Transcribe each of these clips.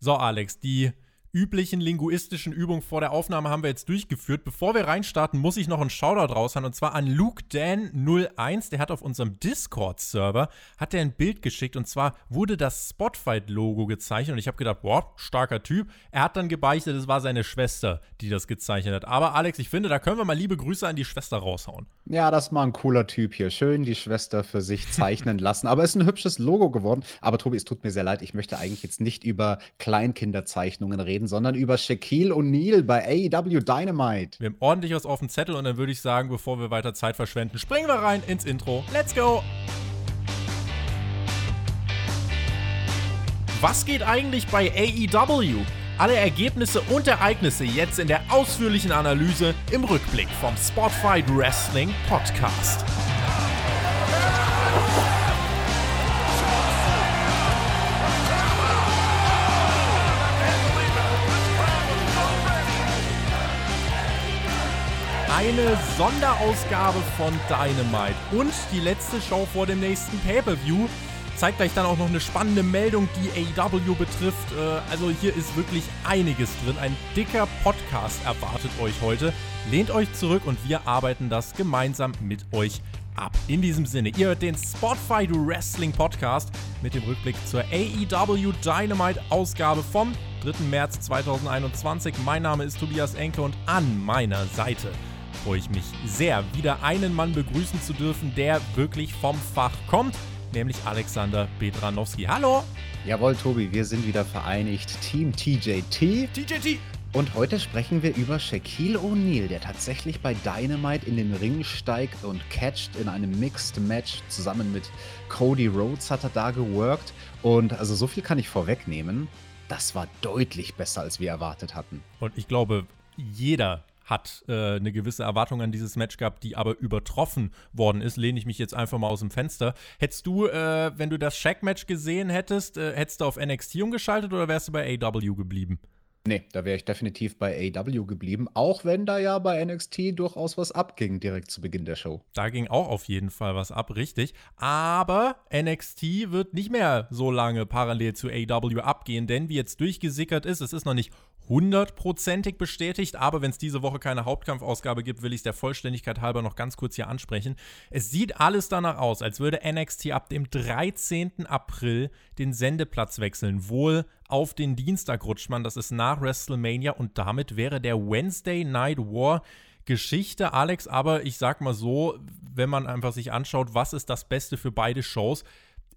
So, Alex, die üblichen linguistischen Übungen vor der Aufnahme haben wir jetzt durchgeführt. Bevor wir reinstarten, muss ich noch einen Shoutout raushauen und zwar an Luke Dan 01. Der hat auf unserem Discord-Server hat er ein Bild geschickt und zwar wurde das Spotfight-Logo gezeichnet und ich habe gedacht, boah, starker Typ. Er hat dann gebeichtet, es war seine Schwester, die das gezeichnet hat. Aber Alex, ich finde, da können wir mal liebe Grüße an die Schwester raushauen. Ja, das mal ein cooler Typ hier. Schön die Schwester für sich zeichnen lassen. Aber es ist ein hübsches Logo geworden. Aber Tobi, es tut mir sehr leid. Ich möchte eigentlich jetzt nicht über Kleinkinderzeichnungen reden, sondern über Shaquille O'Neal bei AEW Dynamite. Wir haben ordentlich was auf dem Zettel und dann würde ich sagen, bevor wir weiter Zeit verschwenden, springen wir rein ins Intro. Let's go! Was geht eigentlich bei AEW? Alle Ergebnisse und Ereignisse jetzt in der ausführlichen Analyse im Rückblick vom Spotfight Wrestling Podcast. Eine Sonderausgabe von Dynamite und die letzte Show vor dem nächsten Pay-Per-View zeigt gleich dann auch noch eine spannende Meldung, die AEW betrifft. Äh, also hier ist wirklich einiges drin. Ein dicker Podcast erwartet euch heute. Lehnt euch zurück und wir arbeiten das gemeinsam mit euch ab. In diesem Sinne, ihr hört den Spotfight Wrestling Podcast mit dem Rückblick zur AEW Dynamite Ausgabe vom 3. März 2021. Mein Name ist Tobias Enke und an meiner Seite freue ich mich sehr, wieder einen Mann begrüßen zu dürfen, der wirklich vom Fach kommt nämlich Alexander Bedranowski. Hallo! Jawohl, Tobi, wir sind wieder vereinigt. Team TJT. TJT! Und heute sprechen wir über Shaquille O'Neal, der tatsächlich bei Dynamite in den Ring steigt und catcht in einem Mixed Match. Zusammen mit Cody Rhodes hat er da geworkt. Und also so viel kann ich vorwegnehmen. Das war deutlich besser, als wir erwartet hatten. Und ich glaube, jeder hat äh, eine gewisse Erwartung an dieses Match gehabt, die aber übertroffen worden ist. Lehne ich mich jetzt einfach mal aus dem Fenster. Hättest du, äh, wenn du das Shaq-Match gesehen hättest, äh, hättest du auf NXT umgeschaltet oder wärst du bei AW geblieben? Nee, da wäre ich definitiv bei AW geblieben, auch wenn da ja bei NXT durchaus was abging direkt zu Beginn der Show. Da ging auch auf jeden Fall was ab, richtig. Aber NXT wird nicht mehr so lange parallel zu AW abgehen, denn wie jetzt durchgesickert ist, es ist noch nicht hundertprozentig bestätigt, aber wenn es diese Woche keine Hauptkampfausgabe gibt, will ich es der Vollständigkeit halber noch ganz kurz hier ansprechen. Es sieht alles danach aus, als würde NXT ab dem 13. April den Sendeplatz wechseln. Wohl auf den Dienstag rutscht man, das ist nach WrestleMania und damit wäre der Wednesday Night War Geschichte, Alex, aber ich sag mal so, wenn man einfach sich anschaut, was ist das Beste für beide Shows,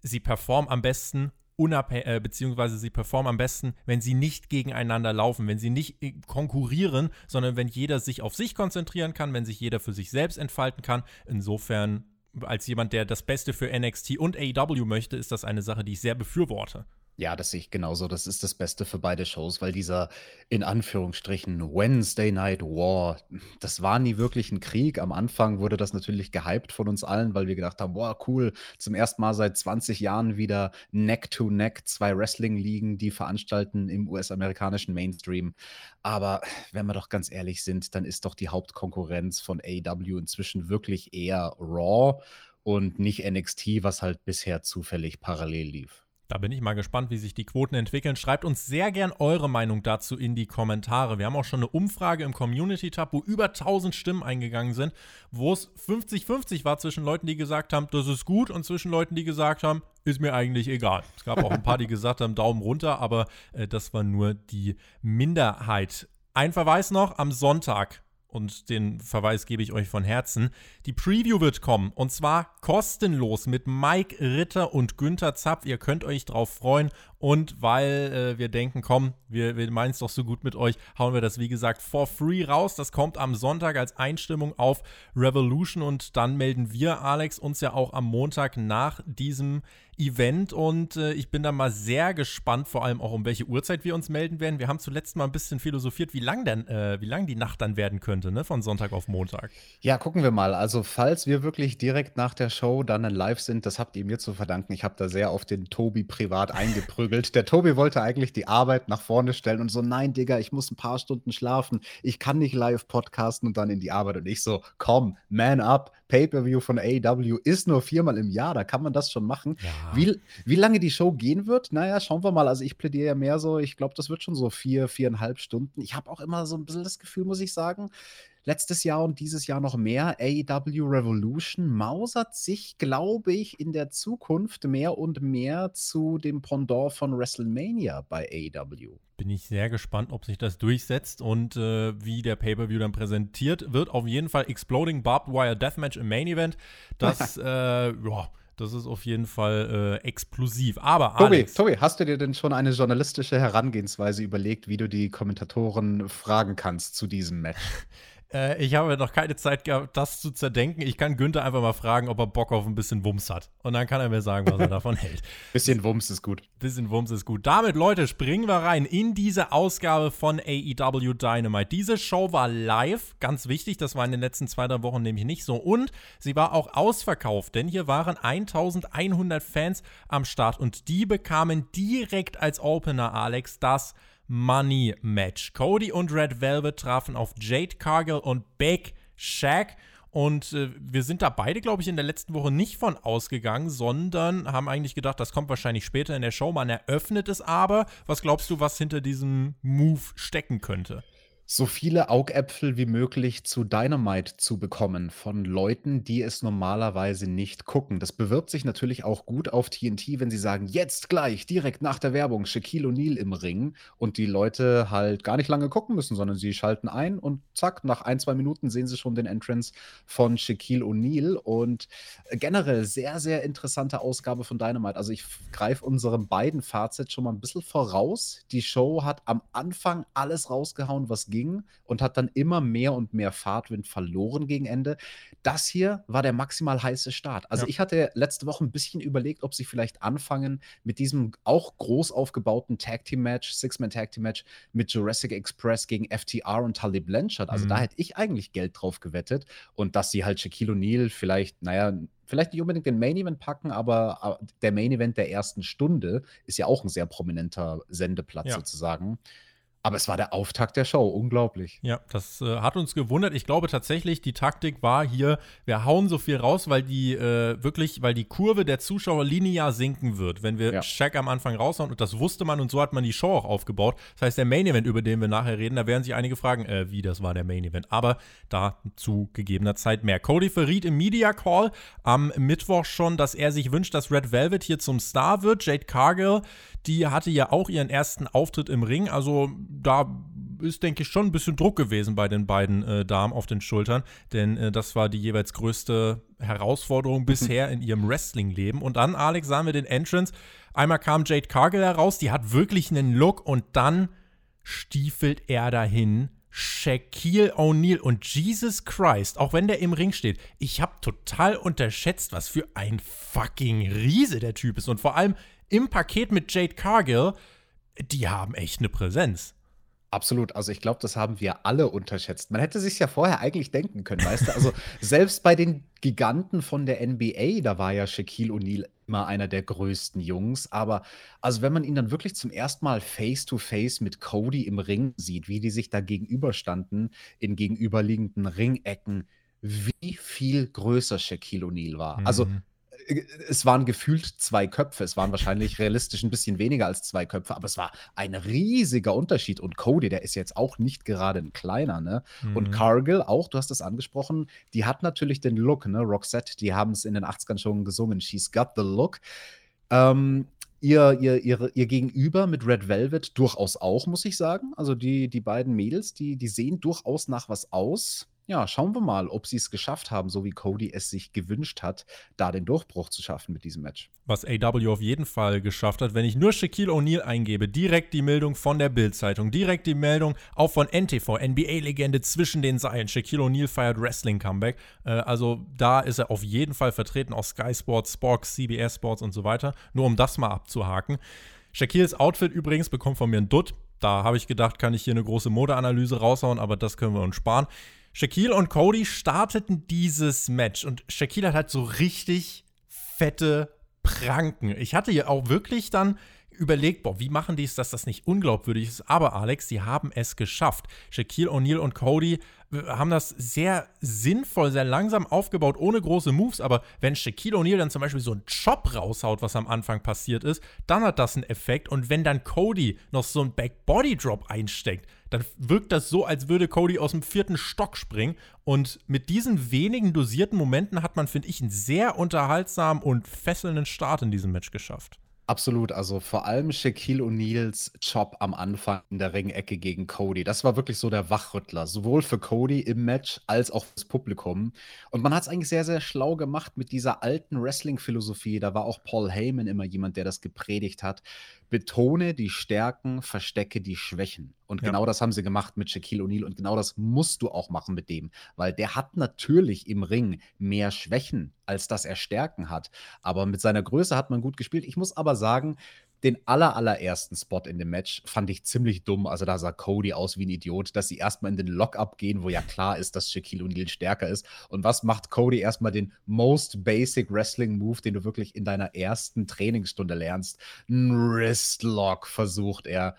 sie performen am besten unabhängig, äh, beziehungsweise sie performen am besten, wenn sie nicht gegeneinander laufen, wenn sie nicht äh, konkurrieren, sondern wenn jeder sich auf sich konzentrieren kann, wenn sich jeder für sich selbst entfalten kann. Insofern, als jemand, der das Beste für NXT und AEW möchte, ist das eine Sache, die ich sehr befürworte. Ja, das sehe ich genauso. Das ist das Beste für beide Shows, weil dieser in Anführungsstrichen Wednesday Night War, das war nie wirklich ein Krieg. Am Anfang wurde das natürlich gehypt von uns allen, weil wir gedacht haben, boah, cool, zum ersten Mal seit 20 Jahren wieder Neck-to-Neck -neck, zwei Wrestling-Ligen, die veranstalten im US-amerikanischen Mainstream. Aber wenn wir doch ganz ehrlich sind, dann ist doch die Hauptkonkurrenz von AW inzwischen wirklich eher Raw und nicht NXT, was halt bisher zufällig parallel lief. Da bin ich mal gespannt, wie sich die Quoten entwickeln. Schreibt uns sehr gern eure Meinung dazu in die Kommentare. Wir haben auch schon eine Umfrage im Community-Tab, wo über 1000 Stimmen eingegangen sind, wo es 50-50 war zwischen Leuten, die gesagt haben, das ist gut, und zwischen Leuten, die gesagt haben, ist mir eigentlich egal. Es gab auch ein paar, die gesagt haben, Daumen runter, aber äh, das war nur die Minderheit. Ein Verweis noch, am Sonntag und den Verweis gebe ich euch von Herzen. Die Preview wird kommen und zwar kostenlos mit Mike Ritter und Günther Zapf. Ihr könnt euch drauf freuen und weil äh, wir denken, komm, wir, wir meinen es doch so gut mit euch, hauen wir das wie gesagt for free raus. Das kommt am Sonntag als Einstimmung auf Revolution und dann melden wir, Alex, uns ja auch am Montag nach diesem Event und äh, ich bin da mal sehr gespannt, vor allem auch um welche Uhrzeit wir uns melden werden. Wir haben zuletzt mal ein bisschen philosophiert, wie lang denn, äh, wie lang die Nacht dann werden könnte, ne, von Sonntag auf Montag. Ja, gucken wir mal. Also falls wir wirklich direkt nach der Show dann live sind, das habt ihr mir zu verdanken. Ich habe da sehr auf den Tobi privat eingeprügelt. Der Tobi wollte eigentlich die Arbeit nach vorne stellen und so, nein, Digga, ich muss ein paar Stunden schlafen. Ich kann nicht live podcasten und dann in die Arbeit. Und ich so, komm, man up, Pay-Per-View von AEW ist nur viermal im Jahr, da kann man das schon machen. Ja. Wie, wie lange die Show gehen wird, naja, schauen wir mal. Also ich plädiere ja mehr so, ich glaube, das wird schon so vier, viereinhalb Stunden. Ich habe auch immer so ein bisschen das Gefühl, muss ich sagen, letztes Jahr und dieses Jahr noch mehr. AEW Revolution mausert sich, glaube ich, in der Zukunft mehr und mehr zu dem Pendant von WrestleMania bei AEW. Bin ich sehr gespannt, ob sich das durchsetzt und äh, wie der Pay-Per-View dann präsentiert wird. Auf jeden Fall Exploding Barbed Wire Deathmatch im Main Event. Das, äh, ja. Das ist auf jeden Fall äh, explosiv. Aber Tobi, Alex, Tobi, hast du dir denn schon eine journalistische Herangehensweise überlegt, wie du die Kommentatoren fragen kannst zu diesem Match? Äh, ich habe noch keine Zeit gehabt, das zu zerdenken. Ich kann Günther einfach mal fragen, ob er Bock auf ein bisschen Wumms hat. Und dann kann er mir sagen, was er davon hält. Bisschen Wumms ist gut. Bisschen Wumms ist gut. Damit, Leute, springen wir rein in diese Ausgabe von AEW Dynamite. Diese Show war live, ganz wichtig. Das war in den letzten zwei, drei Wochen nämlich nicht so. Und sie war auch ausverkauft, denn hier waren 1100 Fans am Start und die bekamen direkt als Opener, Alex, das Money Match. Cody und Red Velvet trafen auf Jade Cargill und Big Shaq. Und äh, wir sind da beide, glaube ich, in der letzten Woche nicht von ausgegangen, sondern haben eigentlich gedacht, das kommt wahrscheinlich später in der Show. Man eröffnet es aber. Was glaubst du, was hinter diesem Move stecken könnte? So viele Augäpfel wie möglich zu Dynamite zu bekommen von Leuten, die es normalerweise nicht gucken. Das bewirbt sich natürlich auch gut auf TNT, wenn sie sagen, jetzt gleich, direkt nach der Werbung, Shaquille O'Neal im Ring und die Leute halt gar nicht lange gucken müssen, sondern sie schalten ein und zack, nach ein, zwei Minuten sehen sie schon den Entrance von Shaquille O'Neal und generell sehr, sehr interessante Ausgabe von Dynamite. Also ich greife unserem beiden Fazit schon mal ein bisschen voraus. Die Show hat am Anfang alles rausgehauen, was ging und hat dann immer mehr und mehr Fahrtwind verloren gegen Ende. Das hier war der maximal heiße Start. Also ja. ich hatte letzte Woche ein bisschen überlegt, ob sie vielleicht anfangen mit diesem auch groß aufgebauten Tag Team Match, Six-Man Tag Team Match mit Jurassic Express gegen FTR und Tully Blanchard. Also mhm. da hätte ich eigentlich Geld drauf gewettet und dass sie halt Shaquille O'Neal vielleicht, naja, vielleicht nicht unbedingt den Main Event packen, aber der Main Event der ersten Stunde ist ja auch ein sehr prominenter Sendeplatz ja. sozusagen. Aber es war der Auftakt der Show, unglaublich. Ja, das äh, hat uns gewundert. Ich glaube tatsächlich, die Taktik war hier, wir hauen so viel raus, weil die äh, wirklich, weil die Kurve der Zuschauer linear sinken wird, wenn wir ja. Shaq am Anfang raushauen. Und das wusste man und so hat man die Show auch aufgebaut. Das heißt, der Main Event, über den wir nachher reden, da werden sich einige fragen, äh, wie das war der Main Event. Aber da zu gegebener Zeit mehr. Cody verriet im Media Call am Mittwoch schon, dass er sich wünscht, dass Red Velvet hier zum Star wird. Jade Cargill die hatte ja auch ihren ersten Auftritt im Ring. Also da ist, denke ich, schon ein bisschen Druck gewesen bei den beiden äh, Damen auf den Schultern, denn äh, das war die jeweils größte Herausforderung bisher in ihrem Wrestling-Leben. Und dann, Alex, sahen wir den Entrance. Einmal kam Jade Cargill heraus, die hat wirklich einen Look und dann stiefelt er dahin. Shaquille O'Neal und Jesus Christ, auch wenn der im Ring steht, ich habe total unterschätzt, was für ein fucking Riese der Typ ist. Und vor allem, im Paket mit Jade Cargill, die haben echt eine Präsenz. Absolut. Also ich glaube, das haben wir alle unterschätzt. Man hätte sich ja vorher eigentlich denken können, weißt du? Also selbst bei den Giganten von der NBA, da war ja Shaquille O'Neal immer einer der größten Jungs. Aber also wenn man ihn dann wirklich zum ersten Mal face to face mit Cody im Ring sieht, wie die sich da gegenüberstanden in gegenüberliegenden Ringecken, wie viel größer Shaquille O'Neal war. Also mhm. Also es waren gefühlt zwei Köpfe. Es waren wahrscheinlich realistisch ein bisschen weniger als zwei Köpfe, aber es war ein riesiger Unterschied. Und Cody, der ist jetzt auch nicht gerade ein kleiner, ne? Mhm. Und Cargill auch, du hast es angesprochen, die hat natürlich den Look, ne? Roxette, die haben es in den 80ern schon gesungen. She's got the look. Ähm, ihr, ihr, ihr, ihr Gegenüber mit Red Velvet durchaus auch, muss ich sagen. Also die, die beiden Mädels, die, die sehen durchaus nach was aus. Ja, schauen wir mal, ob sie es geschafft haben, so wie Cody es sich gewünscht hat, da den Durchbruch zu schaffen mit diesem Match. Was AW auf jeden Fall geschafft hat, wenn ich nur Shaquille O'Neal eingebe, direkt die Meldung von der Bild-Zeitung, direkt die Meldung auch von NTV, NBA-Legende zwischen den Seilen. Shaquille O'Neal feiert Wrestling-Comeback. Äh, also da ist er auf jeden Fall vertreten, auf Sky Sports, Sports, CBS Sports und so weiter. Nur um das mal abzuhaken. Shaquilles Outfit übrigens bekommt von mir ein Dutt. Da habe ich gedacht, kann ich hier eine große Modeanalyse raushauen, aber das können wir uns sparen. Shaquille und Cody starteten dieses Match und Shaquille hat halt so richtig fette Pranken. Ich hatte ja auch wirklich dann überlegt, boah, wie machen die es, dass das nicht unglaubwürdig ist? Aber Alex, sie haben es geschafft. Shaquille O'Neal und Cody äh, haben das sehr sinnvoll, sehr langsam aufgebaut, ohne große Moves. Aber wenn Shaquille O'Neal dann zum Beispiel so einen Chop raushaut, was am Anfang passiert ist, dann hat das einen Effekt. Und wenn dann Cody noch so einen Back-Body-Drop einsteckt, dann wirkt das so, als würde Cody aus dem vierten Stock springen. Und mit diesen wenigen dosierten Momenten hat man, finde ich, einen sehr unterhaltsamen und fesselnden Start in diesem Match geschafft. Absolut, also vor allem Shaquille O'Neals Job am Anfang in der Ringecke gegen Cody. Das war wirklich so der Wachrüttler, sowohl für Cody im Match als auch fürs Publikum. Und man hat es eigentlich sehr, sehr schlau gemacht mit dieser alten Wrestling-Philosophie. Da war auch Paul Heyman immer jemand, der das gepredigt hat betone die Stärken, verstecke die Schwächen. Und ja. genau das haben sie gemacht mit Shaquille O'Neal und genau das musst du auch machen mit dem, weil der hat natürlich im Ring mehr Schwächen, als dass er Stärken hat. Aber mit seiner Größe hat man gut gespielt. Ich muss aber sagen, den aller, allerersten Spot in dem Match fand ich ziemlich dumm. Also da sah Cody aus wie ein Idiot, dass sie erstmal in den Lockup gehen, wo ja klar ist, dass Shaquille O'Neal stärker ist. Und was macht Cody erstmal den most basic Wrestling Move, den du wirklich in deiner ersten Trainingsstunde lernst? Ein Wristlock versucht er.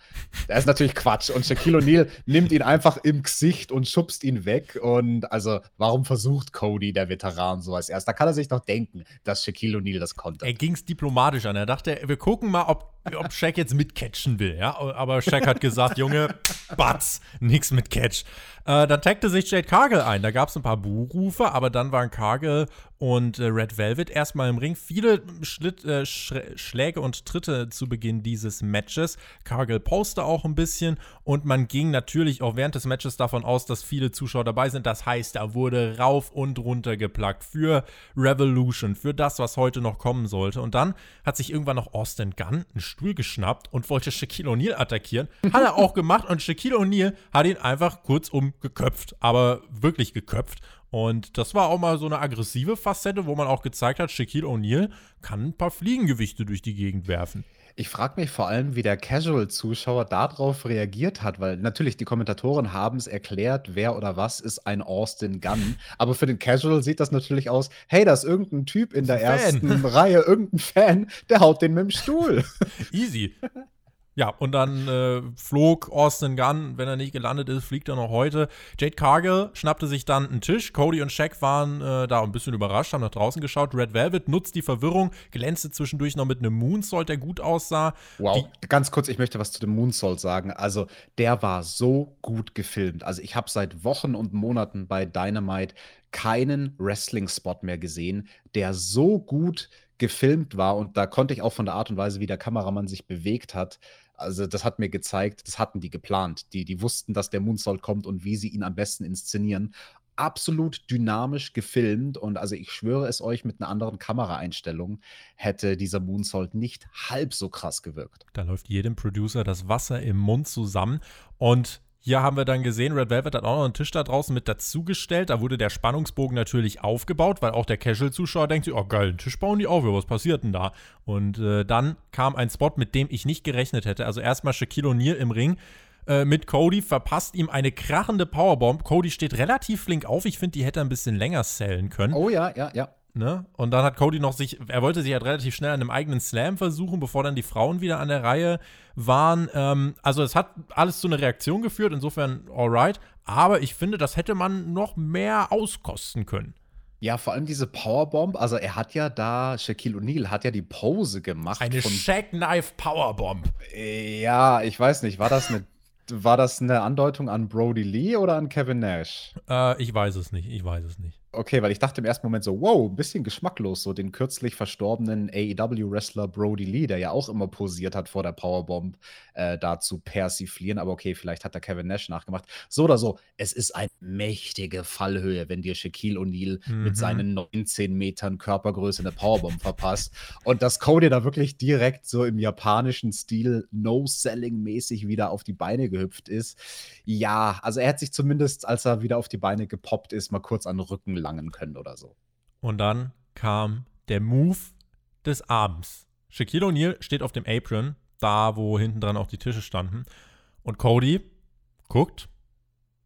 Das ist natürlich Quatsch. Und Shaquille O'Neal nimmt ihn einfach im Gesicht und schubst ihn weg. Und also, warum versucht Cody, der Veteran, sowas erst? Da kann er sich doch denken, dass Shaquille O'Neal das konnte. Er ging es diplomatisch an. Er dachte, wir gucken mal, ob ob Shaq jetzt mitcatchen will, ja. Aber Shaq hat gesagt, Junge, Batz, nix mit Catch. Äh, dann taggte sich Jade Cargill ein. Da gab es ein paar Buhrufe, aber dann waren Cargill und äh, Red Velvet erstmal im Ring. Viele Schlitt, äh, Schläge und Tritte zu Beginn dieses Matches. Cargill poste auch ein bisschen und man ging natürlich auch während des Matches davon aus, dass viele Zuschauer dabei sind. Das heißt, da wurde rauf und runter geplagt für Revolution, für das, was heute noch kommen sollte. Und dann hat sich irgendwann noch Austin Gunn einen Stuhl geschnappt und wollte Shaquille O'Neal attackieren. Hat er auch gemacht und Shaquille O'Neal hat ihn einfach kurzum geköpft, aber wirklich geköpft. Und das war auch mal so eine aggressive Facette, wo man auch gezeigt hat, Shaquille O'Neal kann ein paar Fliegengewichte durch die Gegend werfen. Ich frage mich vor allem, wie der Casual-Zuschauer darauf reagiert hat, weil natürlich die Kommentatoren haben es erklärt, wer oder was ist ein Austin Gunn. Aber für den Casual sieht das natürlich aus, hey, da ist irgendein Typ in der Fan. ersten Reihe, irgendein Fan, der haut den mit dem Stuhl. Easy. Ja, und dann äh, flog Austin Gunn, wenn er nicht gelandet ist, fliegt er noch heute. Jade Cargill schnappte sich dann einen Tisch. Cody und Shaq waren äh, da ein bisschen überrascht, haben nach draußen geschaut. Red Velvet nutzt die Verwirrung, glänzte zwischendurch noch mit einem Moonsault, der gut aussah. Wow, die ganz kurz, ich möchte was zu dem Moonsault sagen. Also, der war so gut gefilmt. Also, ich habe seit Wochen und Monaten bei Dynamite keinen Wrestling-Spot mehr gesehen, der so gut gefilmt war. Und da konnte ich auch von der Art und Weise, wie der Kameramann sich bewegt hat, also das hat mir gezeigt, das hatten die geplant. Die, die wussten, dass der Moonsault kommt und wie sie ihn am besten inszenieren. Absolut dynamisch gefilmt und also ich schwöre es euch, mit einer anderen Kameraeinstellung hätte dieser Moonsault nicht halb so krass gewirkt. Da läuft jedem Producer das Wasser im Mund zusammen und hier haben wir dann gesehen, Red Velvet hat auch noch einen Tisch da draußen mit dazugestellt. Da wurde der Spannungsbogen natürlich aufgebaut, weil auch der Casual-Zuschauer denkt sich, oh geil, einen Tisch bauen die auf, was passiert denn da? Und äh, dann kam ein Spot, mit dem ich nicht gerechnet hätte. Also erstmal Shaquille O'Neal im Ring äh, mit Cody, verpasst ihm eine krachende Powerbomb. Cody steht relativ flink auf. Ich finde, die hätte ein bisschen länger zählen können. Oh ja, ja, ja. Ne? Und dann hat Cody noch sich, er wollte sich halt relativ schnell an einem eigenen Slam versuchen, bevor dann die Frauen wieder an der Reihe waren. Ähm, also es hat alles zu einer Reaktion geführt, insofern alright. Aber ich finde, das hätte man noch mehr auskosten können. Ja, vor allem diese Powerbomb, also er hat ja da, Shaquille O'Neal hat ja die Pose gemacht. Eine Shaq-Knife Powerbomb. Ja, ich weiß nicht, war das eine war das eine Andeutung an Brody Lee oder an Kevin Nash? Äh, ich weiß es nicht, ich weiß es nicht. Okay, weil ich dachte im ersten Moment so, wow, ein bisschen geschmacklos, so den kürzlich verstorbenen AEW-Wrestler Brody Lee, der ja auch immer posiert hat vor der Powerbomb, äh, da zu persiflieren. Aber okay, vielleicht hat da Kevin Nash nachgemacht. So oder so, es ist eine mächtige Fallhöhe, wenn dir Shaquille O'Neal mhm. mit seinen 19 Metern Körpergröße eine Powerbomb verpasst. Und dass Cody da wirklich direkt so im japanischen Stil No-Selling-mäßig wieder auf die Beine gehüpft ist. Ja, also er hat sich zumindest, als er wieder auf die Beine gepoppt ist, mal kurz an den Rücken langen können oder so. Und dann kam der Move des Abends. Shaquille O'Neal steht auf dem Apron, da wo hinten dran auch die Tische standen. Und Cody guckt,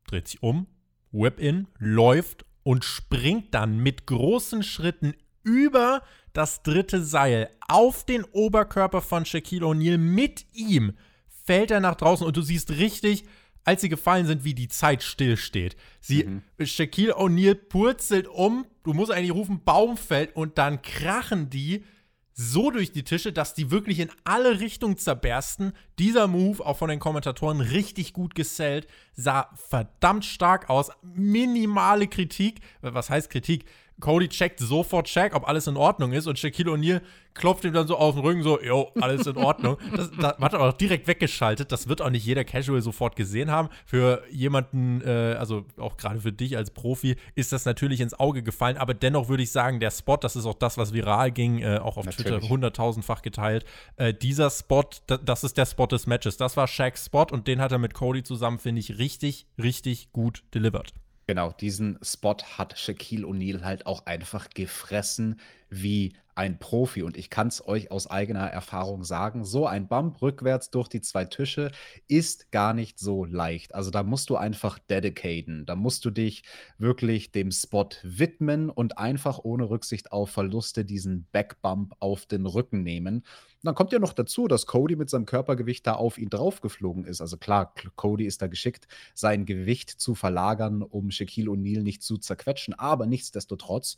dreht sich um, Whip-In, läuft und springt dann mit großen Schritten über das dritte Seil auf den Oberkörper von Shaquille O'Neal. Mit ihm fällt er nach draußen und du siehst richtig, als sie gefallen sind, wie die Zeit stillsteht. Sie, mhm. Shaquille O'Neal purzelt um, du musst eigentlich rufen, Baum fällt und dann krachen die so durch die Tische, dass die wirklich in alle Richtungen zerbersten. Dieser Move, auch von den Kommentatoren richtig gut gesellt, sah verdammt stark aus. Minimale Kritik. Was heißt Kritik? Cody checkt sofort check, ob alles in Ordnung ist und Shaquille O'Neal klopft ihm dann so auf den Rücken so, jo, alles in Ordnung. Das, das hat er auch direkt weggeschaltet. Das wird auch nicht jeder Casual sofort gesehen haben. Für jemanden, äh, also auch gerade für dich als Profi, ist das natürlich ins Auge gefallen. Aber dennoch würde ich sagen, der Spot, das ist auch das, was viral ging, äh, auch auf natürlich. Twitter hunderttausendfach geteilt. Äh, dieser Spot, das ist der Spot des Matches. Das war Shaqs Spot und den hat er mit Cody zusammen, finde ich, richtig, richtig gut delivered. Genau, diesen Spot hat Shaquille O'Neal halt auch einfach gefressen wie ein Profi. Und ich kann es euch aus eigener Erfahrung sagen, so ein Bump rückwärts durch die zwei Tische ist gar nicht so leicht. Also da musst du einfach dedicaten. Da musst du dich wirklich dem Spot widmen und einfach ohne Rücksicht auf Verluste diesen Backbump auf den Rücken nehmen. Und dann kommt ja noch dazu, dass Cody mit seinem Körpergewicht da auf ihn draufgeflogen ist. Also klar, Cody ist da geschickt, sein Gewicht zu verlagern, um Shaquille O'Neal nicht zu zerquetschen. Aber nichtsdestotrotz,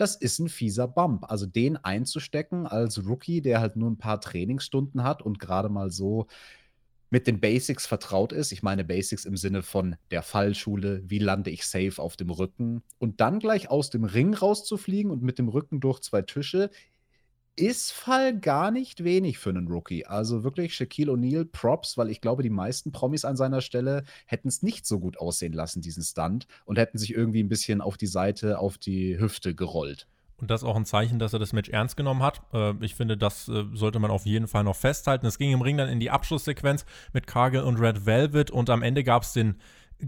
das ist ein fieser Bump. Also den einzustecken als Rookie, der halt nur ein paar Trainingsstunden hat und gerade mal so mit den Basics vertraut ist. Ich meine Basics im Sinne von der Fallschule, wie lande ich safe auf dem Rücken und dann gleich aus dem Ring rauszufliegen und mit dem Rücken durch zwei Tische ist Fall gar nicht wenig für einen Rookie. Also wirklich Shaquille O'Neal Props, weil ich glaube, die meisten Promis an seiner Stelle hätten es nicht so gut aussehen lassen, diesen Stunt, und hätten sich irgendwie ein bisschen auf die Seite, auf die Hüfte gerollt. Und das ist auch ein Zeichen, dass er das Match ernst genommen hat. Äh, ich finde, das äh, sollte man auf jeden Fall noch festhalten. Es ging im Ring dann in die Abschlusssequenz mit Cargill und Red Velvet und am Ende gab es den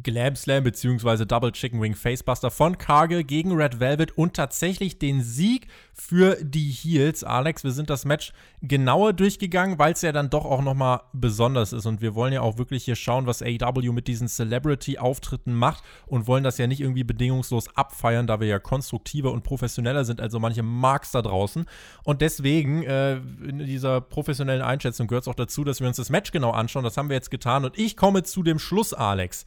Glam Slam bzw. Double Chicken Wing Facebuster von Cargill gegen Red Velvet und tatsächlich den Sieg für die Heels. Alex, wir sind das Match genauer durchgegangen, weil es ja dann doch auch nochmal besonders ist und wir wollen ja auch wirklich hier schauen, was AEW mit diesen Celebrity-Auftritten macht und wollen das ja nicht irgendwie bedingungslos abfeiern, da wir ja konstruktiver und professioneller sind als so manche Marks da draußen. Und deswegen äh, in dieser professionellen Einschätzung gehört es auch dazu, dass wir uns das Match genau anschauen. Das haben wir jetzt getan und ich komme zu dem Schluss, Alex